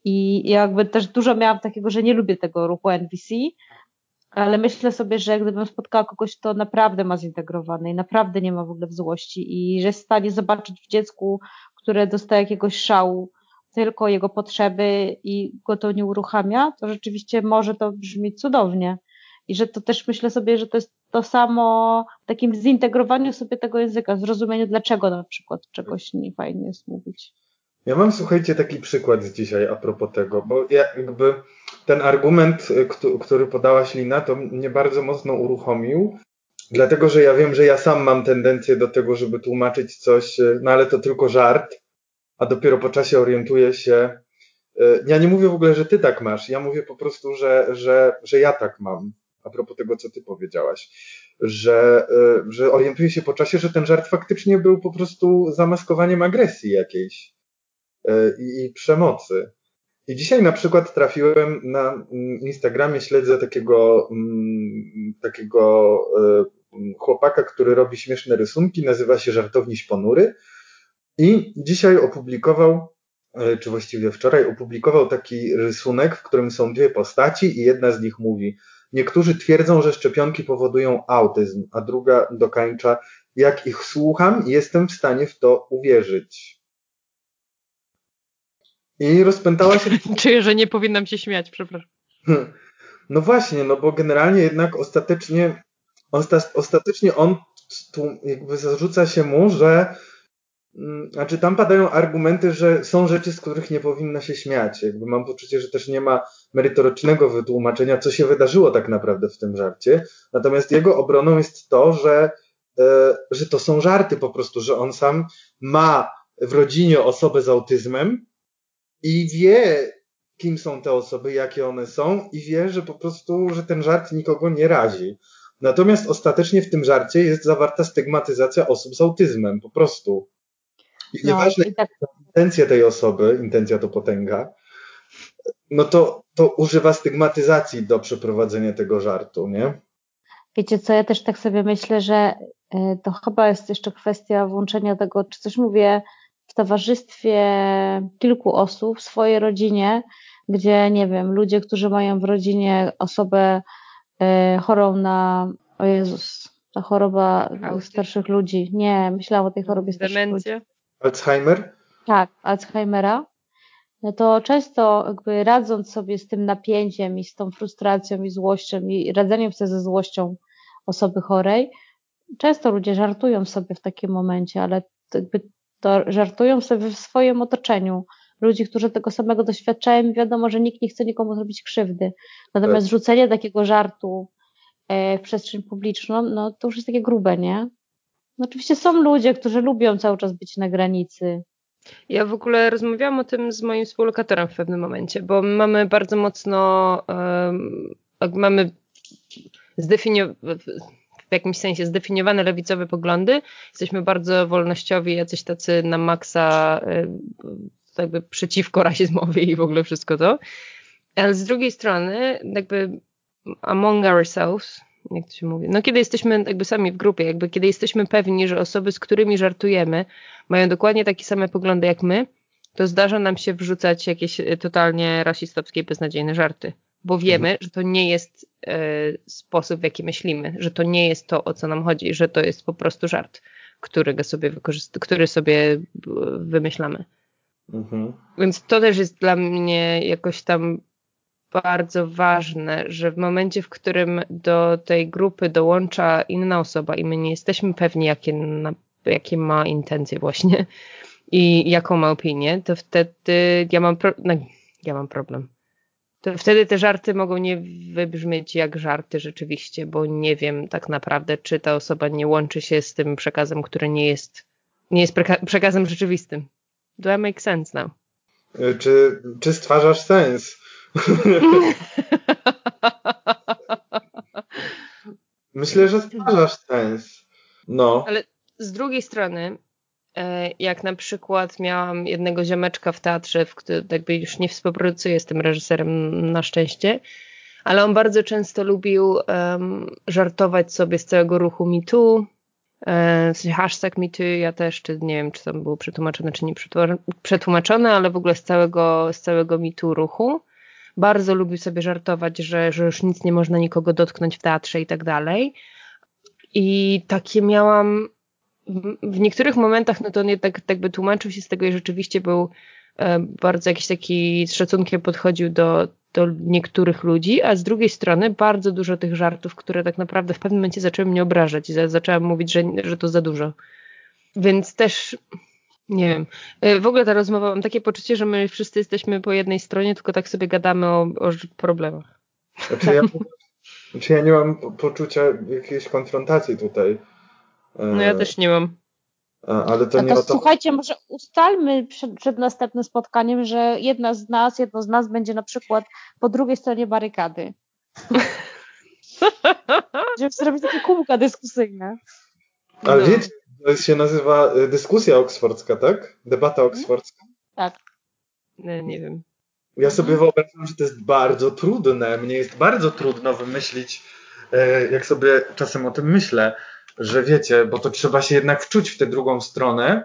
I jakby też dużo miałam takiego, że nie lubię tego ruchu NVC, ale myślę sobie, że gdybym spotkała kogoś, kto naprawdę ma zintegrowany i naprawdę nie ma w ogóle w złości i że jest w stanie zobaczyć w dziecku, które dostaje jakiegoś szału, tylko jego potrzeby i go to nie uruchamia, to rzeczywiście może to brzmieć cudownie. I że to też myślę sobie, że to jest to samo w takim zintegrowaniu sobie tego języka, zrozumieniu, dlaczego na przykład czegoś nie fajnie jest mówić. Ja mam, słuchajcie, taki przykład z dzisiaj a propos tego, bo ja jakby ten argument, y, który podałaś Lina, to mnie bardzo mocno uruchomił, dlatego że ja wiem, że ja sam mam tendencję do tego, żeby tłumaczyć coś, y, no ale to tylko żart, a dopiero po czasie orientuję się. Y, ja nie mówię w ogóle, że ty tak masz, ja mówię po prostu, że, że, że ja tak mam, a propos tego, co ty powiedziałaś, że, że orientuję się po czasie, że ten żart faktycznie był po prostu zamaskowaniem agresji jakiejś i, i przemocy. I dzisiaj na przykład trafiłem na mm, Instagramie, śledzę takiego, mm, takiego e, chłopaka, który robi śmieszne rysunki, nazywa się Żartowniś Ponury i dzisiaj opublikował, e, czy właściwie wczoraj opublikował taki rysunek, w którym są dwie postaci i jedna z nich mówi Niektórzy twierdzą, że szczepionki powodują autyzm, a druga dokańcza jak ich słucham, jestem w stanie w to uwierzyć. I rozpętała się. Czuję, że nie powinnam się śmiać, przepraszam. No właśnie, no bo generalnie jednak ostatecznie, ostatecznie on tu jakby zarzuca się mu, że mm, znaczy tam padają argumenty, że są rzeczy, z których nie powinno się śmiać. Jakby mam poczucie, że też nie ma merytorycznego wytłumaczenia, co się wydarzyło tak naprawdę w tym żarcie. Natomiast jego obroną jest to, że, e, że to są żarty po prostu, że on sam ma w rodzinie osobę z autyzmem i wie, kim są te osoby, jakie one są i wie, że po prostu, że ten żart nikogo nie razi. Natomiast ostatecznie w tym żarcie jest zawarta stygmatyzacja osób z autyzmem, po prostu. I no, nieważne, i tak... intencja tej osoby, intencja to potęga, no to, to używa stygmatyzacji do przeprowadzenia tego żartu, nie? Wiecie co, ja też tak sobie myślę, że y, to chyba jest jeszcze kwestia włączenia tego, czy coś mówię w towarzystwie kilku osób, w swojej rodzinie, gdzie, nie wiem, ludzie, którzy mają w rodzinie osobę y, chorą na, o Jezus, ta choroba starszych ludzi. Nie, myślałam o tej chorobie starszych Demencja? ludzi. Alzheimer? Tak, Alzheimera no to często jakby radząc sobie z tym napięciem i z tą frustracją i złością i radzeniem sobie ze złością osoby chorej, często ludzie żartują sobie w takim momencie, ale jakby to żartują sobie w swoim otoczeniu. Ludzi, którzy tego samego doświadczają, wiadomo, że nikt nie chce nikomu zrobić krzywdy. Natomiast tak. rzucenie takiego żartu e, w przestrzeń publiczną, no to już jest takie grube, nie? No oczywiście są ludzie, którzy lubią cały czas być na granicy, ja w ogóle rozmawiałam o tym z moim współlokatorem w pewnym momencie, bo mamy bardzo mocno, um, mamy zdefiniowane w jakimś sensie zdefiniowane lewicowe poglądy. Jesteśmy bardzo wolnościowi, jacyś tacy na maksa jakby przeciwko rasizmowi i w ogóle wszystko to. Ale z drugiej strony jakby among ourselves, jak to się mówi, no kiedy jesteśmy jakby sami w grupie, jakby kiedy jesteśmy pewni, że osoby, z którymi żartujemy, mają dokładnie takie same poglądy jak my, to zdarza nam się wrzucać jakieś totalnie rasistowskie beznadziejne żarty, bo wiemy, mhm. że to nie jest sposób, w jaki myślimy, że to nie jest to, o co nam chodzi, że to jest po prostu żart, którego sobie wykorzyst- który sobie wymyślamy. Mhm. Więc to też jest dla mnie jakoś tam bardzo ważne, że w momencie, w którym do tej grupy dołącza inna osoba i my nie jesteśmy pewni, jakie, na, jakie ma intencje właśnie i jaką ma opinię, to wtedy ja mam, pro, no, ja mam problem. Wtedy te żarty mogą nie wybrzmieć jak żarty rzeczywiście, bo nie wiem tak naprawdę, czy ta osoba nie łączy się z tym przekazem, który nie jest, nie jest przekazem rzeczywistym. Do I make sense now? Czy, czy stwarzasz sens? Myślę, że stwarzasz sens. No. Ale z drugiej strony, e, jak na przykład miałam jednego ziomeczka w teatrze, w którym jakby już nie współpracuję z tym reżyserem na szczęście, ale on bardzo często lubił um, żartować sobie z całego ruchu MeToo, e, w sensie hashtag MeToo, ja też, czy nie wiem, czy tam było przetłumaczone, czy nie przetłumaczone, ale w ogóle z całego, z całego MeToo ruchu bardzo lubił sobie żartować, że, że już nic nie można nikogo dotknąć w teatrze i tak dalej. I takie miałam w niektórych momentach, no to on jednak tak by tłumaczył się z tego i rzeczywiście był e, bardzo jakiś taki z szacunkiem podchodził do, do niektórych ludzi, a z drugiej strony bardzo dużo tych żartów, które tak naprawdę w pewnym momencie zaczęły mnie obrażać i zaczęłam mówić, że, że to za dużo. Więc też nie wiem. E, w ogóle ta rozmowa, mam takie poczucie, że my wszyscy jesteśmy po jednej stronie, tylko tak sobie gadamy o, o problemach. Znaczy ja, znaczy ja nie mam poczucia jakiejś konfrontacji tutaj. No ja też nie mam. Ale to no nie to, to... Słuchajcie, może ustalmy przed, przed, następnym spotkaniem, że jedna z nas, jedno z nas będzie na przykład po drugiej stronie barykady. Żeby zrobić takie kółka dyskusyjne. Ale no. wiecie, to się nazywa y, dyskusja oksfordzka, tak? Debata mhm. oksfordzka. Tak. Nie, nie wiem. Ja sobie wyobrażam, że to jest bardzo trudne. Mnie jest bardzo trudno wymyślić e, jak sobie czasem o tym myślę, że wiecie, bo to trzeba się jednak wczuć w tę drugą stronę,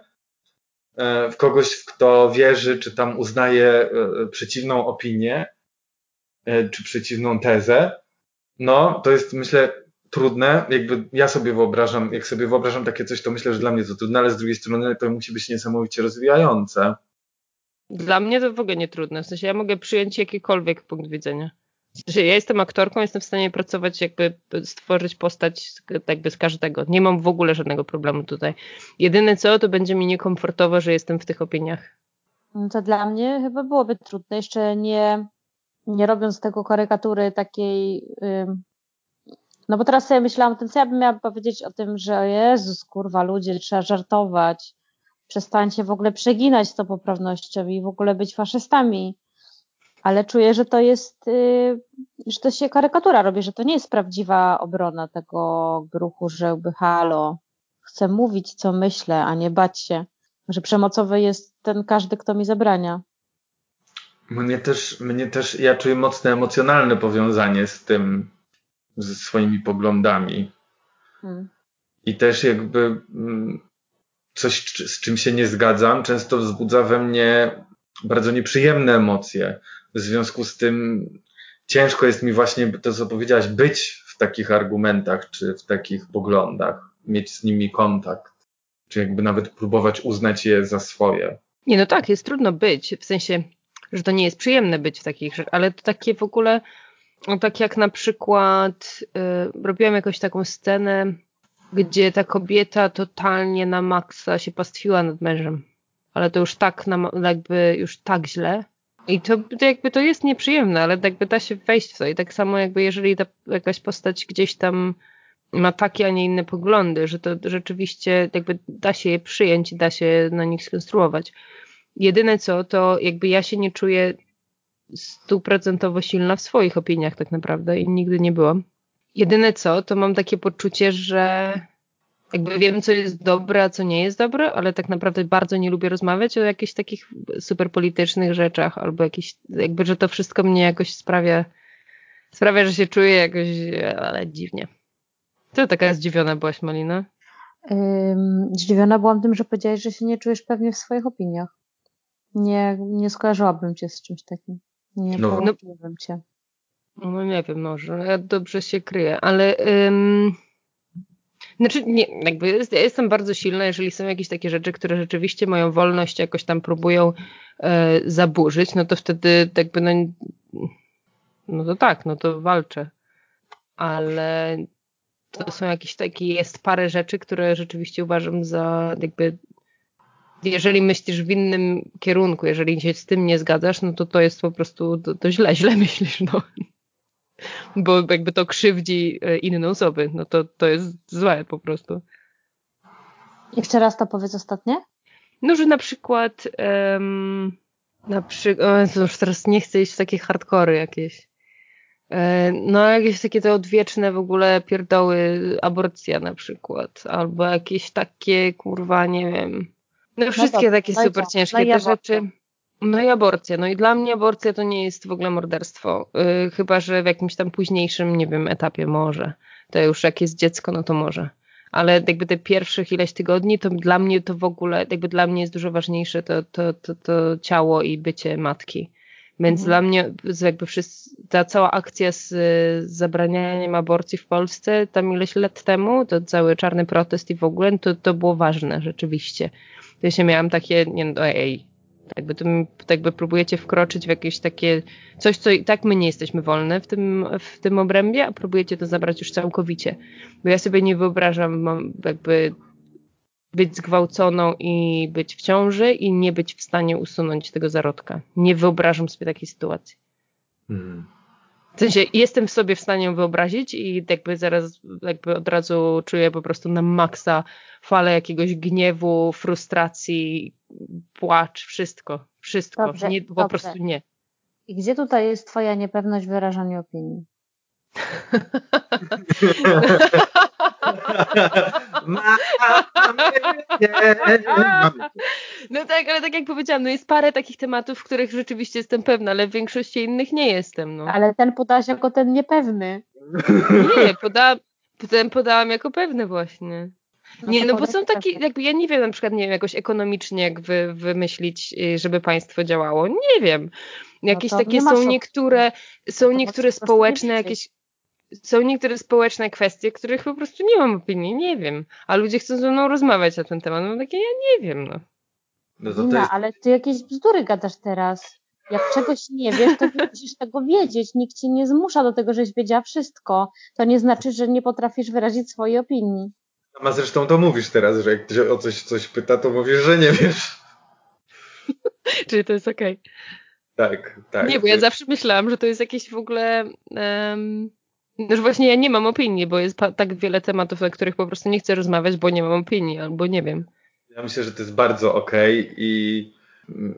e, w kogoś, w kto wierzy, czy tam uznaje e, przeciwną opinię, czy przeciwną tezę. No, to jest, myślę, trudne. Jakby ja sobie wyobrażam, jak sobie wyobrażam takie coś, to myślę, że dla mnie to trudne, ale z drugiej strony to musi być niesamowicie rozwijające. Dla mnie to w ogóle nie trudne. W sensie ja mogę przyjąć jakikolwiek punkt widzenia. Sensie ja jestem aktorką, jestem w stanie pracować, jakby stworzyć postać jakby z każdego. Nie mam w ogóle żadnego problemu tutaj. Jedyne co, to będzie mi niekomfortowo, że jestem w tych opiniach. No to dla mnie chyba byłoby trudne, jeszcze nie, nie robiąc tego karykatury takiej. No bo teraz sobie myślałam, to co ja bym miała powiedzieć o tym, że Jezus, kurwa, ludzie, trzeba żartować przestańcie w ogóle przeginać z tą poprawnością i w ogóle być faszystami. Ale czuję, że to jest, yy, że to się karykatura robi, że to nie jest prawdziwa obrona tego gruchu, że by halo, chcę mówić, co myślę, a nie bać się, że przemocowy jest ten każdy, kto mi zabrania. Mnie też, mnie też, ja czuję mocne emocjonalne powiązanie z tym, ze swoimi poglądami. Hmm. I też jakby mm, coś, z czym się nie zgadzam, często wzbudza we mnie bardzo nieprzyjemne emocje. W związku z tym ciężko jest mi właśnie to, co powiedziałaś, być w takich argumentach czy w takich poglądach, mieć z nimi kontakt, czy jakby nawet próbować uznać je za swoje. Nie, no tak, jest trudno być, w sensie, że to nie jest przyjemne być w takich rzeczach, ale to takie w ogóle, no tak jak na przykład yy, robiłam jakąś taką scenę gdzie ta kobieta totalnie na maksa się pastwiła nad mężem. Ale to już tak, na, jakby już tak źle. I to, to jakby to jest nieprzyjemne, ale jakby da się wejść w to. I tak samo jakby jeżeli ta jakaś postać gdzieś tam ma takie, a nie inne poglądy, że to rzeczywiście jakby da się je przyjąć i da się na nich skonstruować. Jedyne co, to jakby ja się nie czuję stuprocentowo silna w swoich opiniach tak naprawdę i nigdy nie byłam. Jedyne co, to mam takie poczucie, że jakby wiem, co jest dobre, a co nie jest dobre, ale tak naprawdę bardzo nie lubię rozmawiać o jakichś takich super politycznych rzeczach, albo jakieś, jakby, że to wszystko mnie jakoś sprawia, sprawia, że się czuję jakoś, ale dziwnie. Co taka zdziwiona byłaś, Malina? Um, zdziwiona byłam tym, że powiedziałeś, że się nie czujesz pewnie w swoich opiniach. Nie, nie skojarzyłabym cię z czymś takim. Nie no, no, cię. No nie wiem, może. Ja dobrze się kryję, ale. Ym... Znaczy, nie, jakby ja jestem bardzo silna, jeżeli są jakieś takie rzeczy, które rzeczywiście moją wolność jakoś tam próbują e, zaburzyć, no to wtedy jakby no, no to tak, no to walczę. Ale to są jakieś takie, jest parę rzeczy, które rzeczywiście uważam za jakby jeżeli myślisz w innym kierunku, jeżeli się z tym nie zgadzasz, no to to jest po prostu, to, to źle, źle myślisz, no bo jakby to krzywdzi e, inne osoby, no to, to jest złe po prostu. Jeszcze raz to powiedz ostatnie? No, że na przykład um, na przykład, już teraz nie chcę iść w takie hardkory jakieś. E, no, jakieś takie te odwieczne w ogóle pierdoły, aborcja na przykład, albo jakieś takie, kurwa, nie wiem. No, no wszystkie no to, takie no super ciężkie no te rzeczy. No i aborcja. No i dla mnie aborcja to nie jest w ogóle morderstwo. Yy, chyba, że w jakimś tam późniejszym, nie wiem, etapie może. To już jak jest dziecko, no to może. Ale jakby te pierwszych ileś tygodni, to dla mnie to w ogóle, jakby dla mnie jest dużo ważniejsze to, to, to, to ciało i bycie matki. Więc mhm. dla mnie jakby wszyscy, ta cała akcja z, z zabranianiem aborcji w Polsce, tam ileś lat temu, to cały czarny protest i w ogóle, to, to było ważne rzeczywiście. To ja się miałam takie, nie no, ej, jakby, tym, próbujecie wkroczyć w jakieś takie coś, co i tak my nie jesteśmy wolne w tym, w tym obrębie, a próbujecie to zabrać już całkowicie. Bo ja sobie nie wyobrażam jakby być zgwałconą i być w ciąży i nie być w stanie usunąć tego zarodka. Nie wyobrażam sobie takiej sytuacji. Hmm. W sensie jestem sobie w stanie wyobrazić i jakby zaraz jakby od razu czuję po prostu na maksa falę jakiegoś gniewu, frustracji, płacz, wszystko, wszystko. Dobrze, nie, po dobrze. prostu nie. I gdzie tutaj jest twoja niepewność wyrażania opinii? No tak, ale tak jak powiedziałam, no jest parę takich tematów, w których rzeczywiście jestem pewna, ale w większości innych nie jestem. No. Ale ten podasz jako ten niepewny. Nie, podałam, potem podałam jako pewne właśnie. No Nie, no bo są takie, tak. jakby ja nie wiem na przykład, nie wiem, jakoś ekonomicznie jak wy, wymyślić, y, żeby państwo działało. Nie wiem. Jakieś to takie nie są niektóre, są to niektóre społeczne jakieś, są niektóre społeczne kwestie, których po prostu nie mam opinii, nie wiem. A ludzie chcą ze mną rozmawiać na ten temat. No takie, ja nie wiem, no. No to, Lina, jest, ale ty jakieś bzdury gadasz teraz. Jak czegoś nie wiesz, to nie musisz tego wiedzieć. Nikt cię nie zmusza do tego, żebyś wiedziała wszystko. To nie znaczy, że nie potrafisz wyrazić swojej opinii. A zresztą to mówisz teraz, że jak ktoś o coś, coś pyta, to mówisz, że nie wiesz. Czyli to jest okej. Tak, tak. Nie, bo ja zawsze myślałam, że to jest jakieś w ogóle. Um, no, że właśnie ja nie mam opinii, bo jest tak wiele tematów, na których po prostu nie chcę rozmawiać, bo nie mam opinii, albo nie wiem. Ja myślę, że to jest bardzo okej i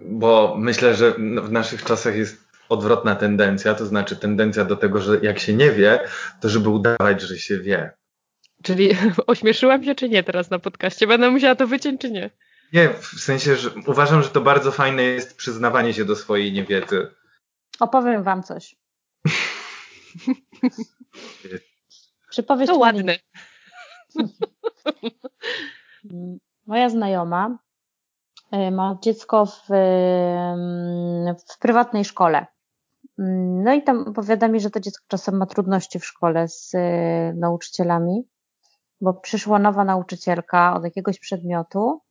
bo myślę, że w naszych czasach jest odwrotna tendencja, to znaczy tendencja do tego, że jak się nie wie, to żeby udawać, że się wie. Czyli ośmieszyłam się, czy nie teraz na podcaście? Będę musiała to wyciąć, czy nie? Nie, w sensie, że uważam, że to bardzo fajne jest przyznawanie się do swojej niewiedzy. Opowiem wam coś. Przypowieść To ładne. Moja znajoma y, ma dziecko w, w prywatnej szkole. Mm, No i tam opowiada mi, że to dziecko czasem ma trudności w szkole z y, nauczycielami, bo przyszła nowa nauczycielka od jakiegoś przedmiotu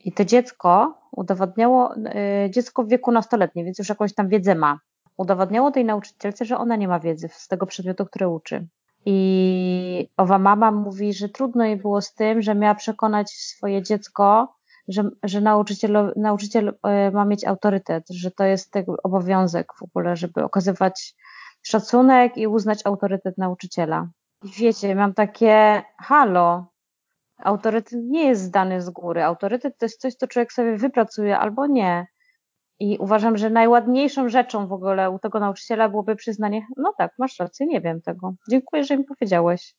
i to dziecko udowodniało, y, dziecko w wieku nastoletnim, więc już jakąś tam wiedzę ma. Udowodniało tej nauczycielce, że ona nie ma wiedzy z tego przedmiotu, który uczy. I owa mama mówi, że trudno jej było z tym, że miała przekonać swoje dziecko, że, że nauczyciel, nauczyciel e, ma mieć autorytet, że to jest obowiązek w ogóle, żeby okazywać szacunek i uznać autorytet nauczyciela. Wiecie, mam takie halo. Autorytet nie jest zdany z góry. Autorytet to jest coś, co człowiek sobie wypracuje albo nie. I uważam, że najładniejszą rzeczą w ogóle u tego nauczyciela byłoby przyznanie, no tak, masz rację, nie wiem tego. Dziękuję, że mi powiedziałeś.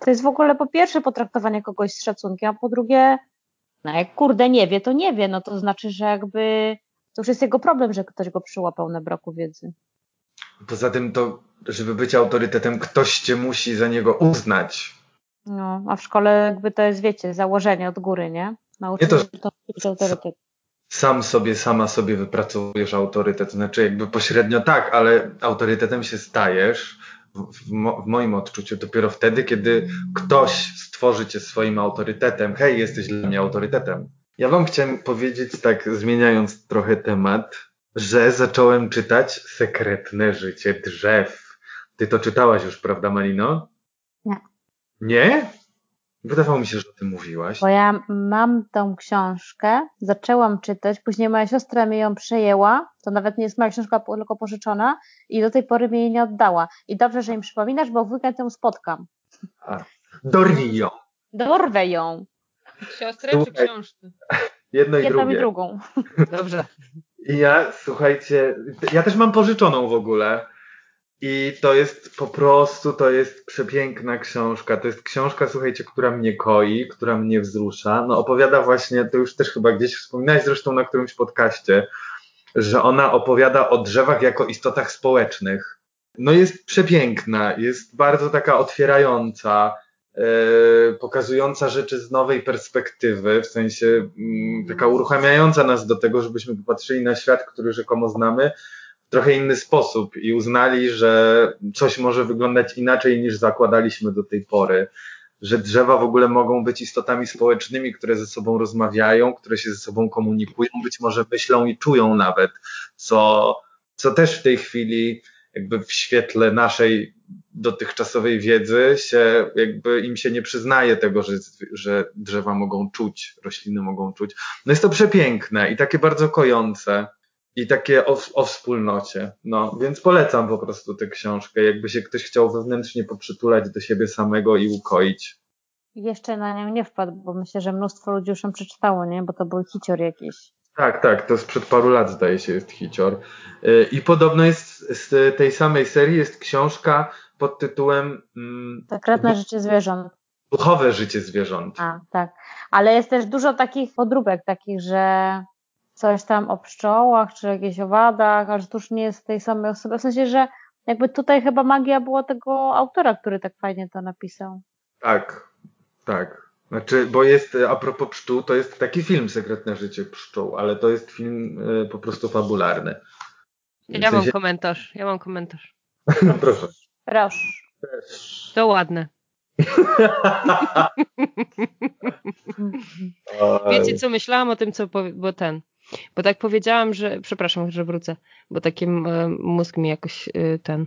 To jest w ogóle po pierwsze potraktowanie kogoś z szacunkiem, a po drugie, no jak kurde nie wie, to nie wie, no to znaczy, że jakby to już jest jego problem, że ktoś go przyłapał na braku wiedzy. Poza tym to, żeby być autorytetem, ktoś cię musi za niego uznać. No, a w szkole jakby to jest, wiecie, założenie od góry, nie? Nauczyciel Nie, to jest autorytet. Sam sobie, sama sobie wypracowujesz autorytet. Znaczy jakby pośrednio tak, ale autorytetem się stajesz w, w, mo, w moim odczuciu dopiero wtedy, kiedy ktoś stworzy cię swoim autorytetem. Hej, jesteś dla mnie autorytetem. Ja wam chciałem powiedzieć tak, zmieniając trochę temat, że zacząłem czytać Sekretne życie drzew. Ty to czytałaś już, prawda, Malino? Nie. Nie? Wydawało mi się, że o tym mówiłaś. Bo ja mam tą książkę, zaczęłam czytać, później moja siostra mi ją przejęła, to nawet nie jest moja książka, tylko pożyczona i do tej pory mi jej nie oddała. I dobrze, że im przypominasz, bo w weekend ją spotkam. A, Dorwij ją. Dorwę ją, Siostrę Słuchaj. czy książkę? Jedno i jedną i drugie. drugą. Dobrze. I ja, słuchajcie, ja też mam pożyczoną w ogóle. I to jest po prostu, to jest przepiękna książka. To jest książka, słuchajcie, która mnie koi, która mnie wzrusza. No opowiada właśnie, to już też chyba gdzieś wspominałeś zresztą na którymś podcaście, że ona opowiada o drzewach jako istotach społecznych. No jest przepiękna, jest bardzo taka otwierająca, pokazująca rzeczy z nowej perspektywy, w sensie mm, taka uruchamiająca nas do tego, żebyśmy popatrzyli na świat, który rzekomo znamy, w trochę inny sposób i uznali, że coś może wyglądać inaczej niż zakładaliśmy do tej pory. Że drzewa w ogóle mogą być istotami społecznymi, które ze sobą rozmawiają, które się ze sobą komunikują, być może myślą i czują nawet, co, co też w tej chwili, jakby w świetle naszej dotychczasowej wiedzy, się, jakby im się nie przyznaje tego, że, że drzewa mogą czuć, rośliny mogą czuć. No jest to przepiękne i takie bardzo kojące i takie o, o wspólnocie. No, więc polecam po prostu tę książkę, jakby się ktoś chciał wewnętrznie poprzytulać do siebie samego i ukoić. Jeszcze na nią nie wpadł, bo myślę, że mnóstwo ludzi już ją przeczytało, nie? Bo to był hicior jakiś. Tak, tak, to sprzed paru lat zdaje się jest hicior. Y, I podobno jest z tej samej serii jest książka pod tytułem mm, Sekretne życie zwierząt. Duchowe życie zwierząt. A, tak. Ale jest też dużo takich podróbek, takich, że coś tam o pszczołach, czy jakichś owadach, ale to już nie jest tej samej osoby. W sensie, że jakby tutaj chyba magia była tego autora, który tak fajnie to napisał. Tak, tak. Znaczy, bo jest, a propos pszczół, to jest taki film Sekretne życie pszczół, ale to jest film y, po prostu fabularny. Ja mam komentarz, ja mam komentarz. Proszę. Proszę. To ładne. Wiecie co, myślałam o tym, co powie, bo ten, bo tak powiedziałam, że, przepraszam, że wrócę, bo taki mózg mi jakoś y, ten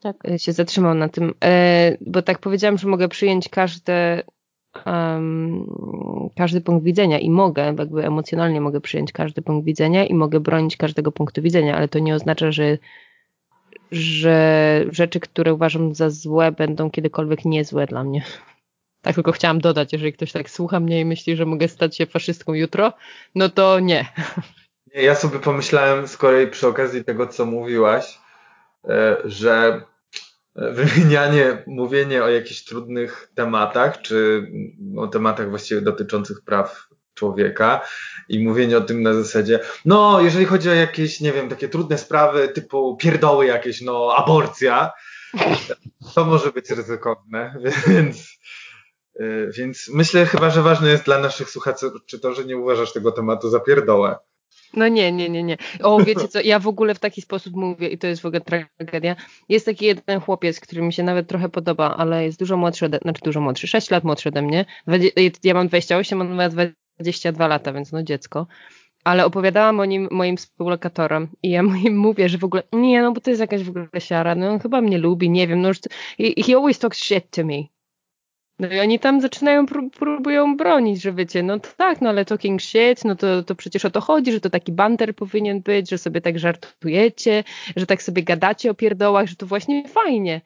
tak. Się zatrzymał na tym, e, bo tak powiedziałam, że mogę przyjąć każde um, każdy punkt widzenia i mogę, jakby emocjonalnie mogę przyjąć każdy punkt widzenia i mogę bronić każdego punktu widzenia, ale to nie oznacza, że że rzeczy, które uważam za złe, będą kiedykolwiek niezłe dla mnie. Tak tylko chciałam dodać, jeżeli ktoś tak słucha mnie i myśli, że mogę stać się faszystką jutro, no to nie. Ja sobie pomyślałem z kolei przy okazji tego, co mówiłaś, e, że wymienianie, mówienie o jakichś trudnych tematach, czy o tematach właściwie dotyczących praw człowieka i mówienie o tym na zasadzie, no jeżeli chodzi o jakieś, nie wiem, takie trudne sprawy typu pierdoły jakieś, no aborcja, to może być ryzykowne, więc, y, więc myślę chyba, że ważne jest dla naszych słuchaczy czy to, że nie uważasz tego tematu za pierdołę. No nie, nie, nie, nie. O, wiecie co, ja w ogóle w taki sposób mówię i to jest w ogóle tragedia. Jest taki jeden chłopiec, który mi się nawet trochę podoba, ale jest dużo młodszy, ode, znaczy dużo młodszy, 6 lat młodszy ode mnie. Ja mam 28, on ma 22 lata, więc no dziecko. Ale opowiadałam o nim moim współlokatorom i ja mu mówię, że w ogóle, nie no, bo to jest jakaś w ogóle siara, no on chyba mnie lubi, nie wiem, no już, he always talks shit to me. No i oni tam zaczynają, próbują bronić, że wiecie, no tak, no ale talking shit, no to, to przecież o to chodzi, że to taki banter powinien być, że sobie tak żartujecie, że tak sobie gadacie o pierdołach, że to właśnie fajnie.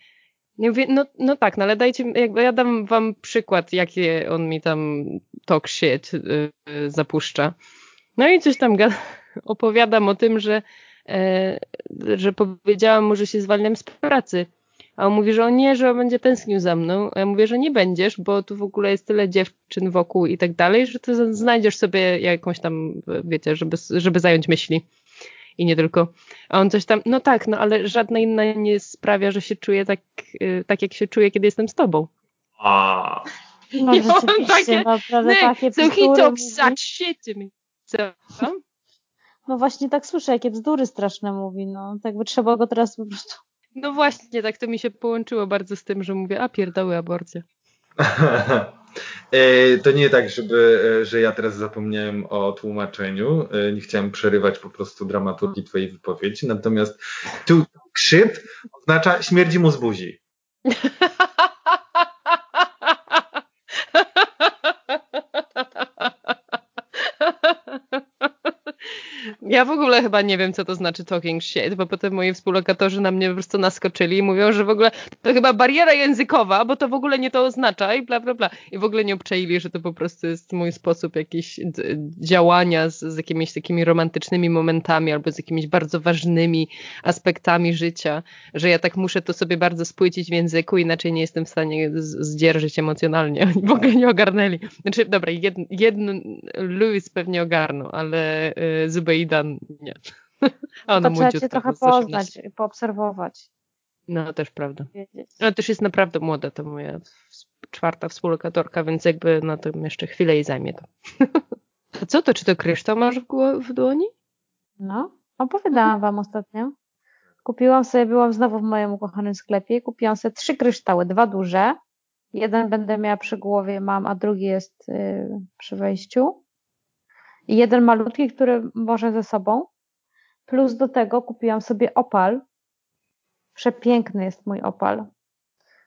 Nie mówię, no, no tak, no ale dajcie, jakby ja dam wam przykład, jakie on mi tam talk shit yy, zapuszcza. No i coś tam opowiadam o tym, że, yy, że powiedziałam mu, że się zwalniam z pracy. A on mówi, że on nie, że on będzie tęsknił za mną. A ja mówię, że nie będziesz, bo tu w ogóle jest tyle dziewczyn wokół i tak dalej, że ty znajdziesz sobie jakąś tam, wiecie, żeby, żeby zająć myśli i nie tylko. A on coś tam, no tak, no ale żadna inna nie sprawia, że się czuję tak, y, tak jak się czuję, kiedy jestem z tobą. A. No, I on takie, naprawdę takie so he talks such shit to me. Co? No właśnie tak słyszę, jakie bzdury straszne mówi, no. Tak by trzeba go teraz po prostu... No właśnie, tak to mi się połączyło bardzo z tym, że mówię, a pierdały aborcja. E, to nie tak, żeby, e, że ja teraz zapomniałem o tłumaczeniu. E, nie chciałem przerywać po prostu dramaturgii twojej wypowiedzi. Natomiast tu krzyp oznacza śmierdzi mu z buzi. Ja w ogóle chyba nie wiem, co to znaczy talking shit, bo potem moi współlokatorzy na mnie po prostu naskoczyli i mówią, że w ogóle to chyba bariera językowa, bo to w ogóle nie to oznacza i bla, bla, bla. I w ogóle nie obczaili, że to po prostu jest mój sposób jakiś działania z, z jakimiś takimi romantycznymi momentami albo z jakimiś bardzo ważnymi aspektami życia, że ja tak muszę to sobie bardzo spłycić w języku, inaczej nie jestem w stanie zdzierżyć emocjonalnie. Oni w ogóle nie ogarnęli. Znaczy, dobra, jeden, jeden Louis pewnie ogarnął, ale y, Zubeida nie. A no to trzeba cię trochę poznać, poobserwować. No, też prawda. No, też jest naprawdę młoda to moja czwarta współlokatorka, więc jakby na tym jeszcze chwilę jej zajmie to. A co to? Czy to kryształ masz w, w dłoni? No, opowiadałam wam ostatnio. Kupiłam sobie, byłam znowu w moim ukochanym sklepie, kupiłam sobie trzy kryształy, dwa duże. Jeden będę miała przy głowie, mam, a drugi jest y, przy wejściu. Jeden malutki, który może ze sobą. Plus do tego kupiłam sobie opal. Przepiękny jest mój opal.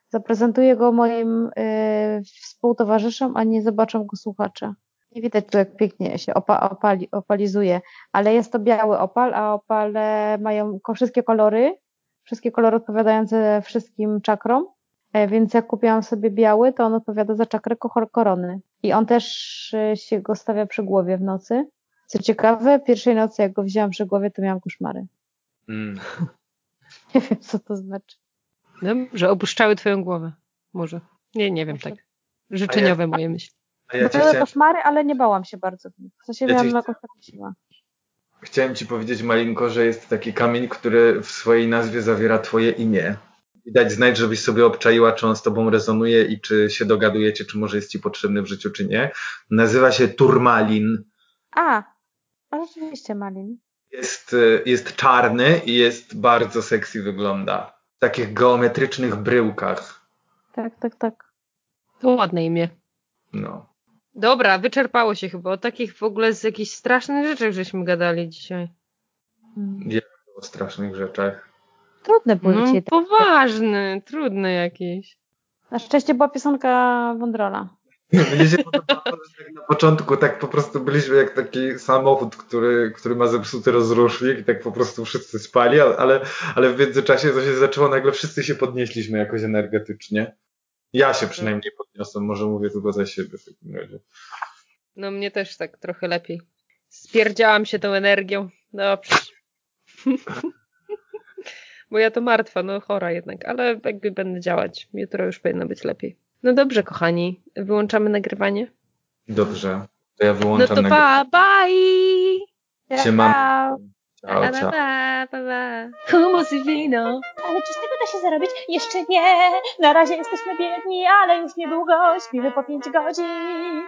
Zaprezentuję go moim y, współtowarzyszom, a nie zobaczą go słuchacze. Nie widać tu, jak pięknie się opa opali, opalizuje, ale jest to biały opal, a opale mają wszystkie kolory, wszystkie kolory odpowiadające wszystkim czakrom. E, więc jak kupiłam sobie biały, to on odpowiada za czakrę korony. I on też y, się go stawia przy głowie w nocy. Co ciekawe, pierwszej nocy, jak go wzięłam przy głowie, to miałam koszmary. Mm. Nie wiem, co to znaczy. No, że opuszczały twoją głowę. Może. Nie, nie wiem, tak. Życzeniowe ja, moje myśli. A ja Były koszmary, ale nie bałam się bardzo. W sensie ja miałam jakąś taką siłę. Chciałem ci powiedzieć, Malinko, że jest taki kamień, który w swojej nazwie zawiera twoje imię. I dać znać, żebyś sobie obczaiła, czy on z tobą rezonuje i czy się dogadujecie, czy może jest ci potrzebny w życiu, czy nie. Nazywa się Turmalin. A, a rzeczywiście Malin. Jest, y, jest czarny i jest bardzo sexy wygląda. W takich geometrycznych bryłkach. Tak, tak, tak. To ładne imię. No. Dobra, wyczerpało się chyba. O takich w ogóle z jakichś strasznych rzeczach żeśmy gadali dzisiaj. Mm. O strasznych rzeczach. Trudne było No, dzisiaj. poważny, trudny jakiś. Na szczęście była pionka Wądrola. Mnie się podobało, że tak na początku tak po prostu byliśmy jak taki samochód, który, który ma zepsuty rozrusznik i tak po prostu wszyscy spali, ale, ale w międzyczasie to się zaczęło, nagle wszyscy się podnieśliśmy jakoś energetycznie. Ja się przynajmniej podniosłem, może mówię tylko za siebie w takim razie. No mnie też tak trochę lepiej. Spierdziałam się tą energią. Dobrze. Bo ja to martwa, no chora jednak, ale jakby będę działać. Jutro już powinno być lepiej. No dobrze, kochani. Wyłączamy nagrywanie? Dobrze, to ja No wyłączam to nagrywanie. pa, bye! Siema. Ciao. Ciao, ciao. Pa, pa, pa. Humus i wino. Ale czy z tego da się zarobić? Jeszcze nie. Na razie jesteśmy biedni, ale już niedługo śpimy po pięć godzin.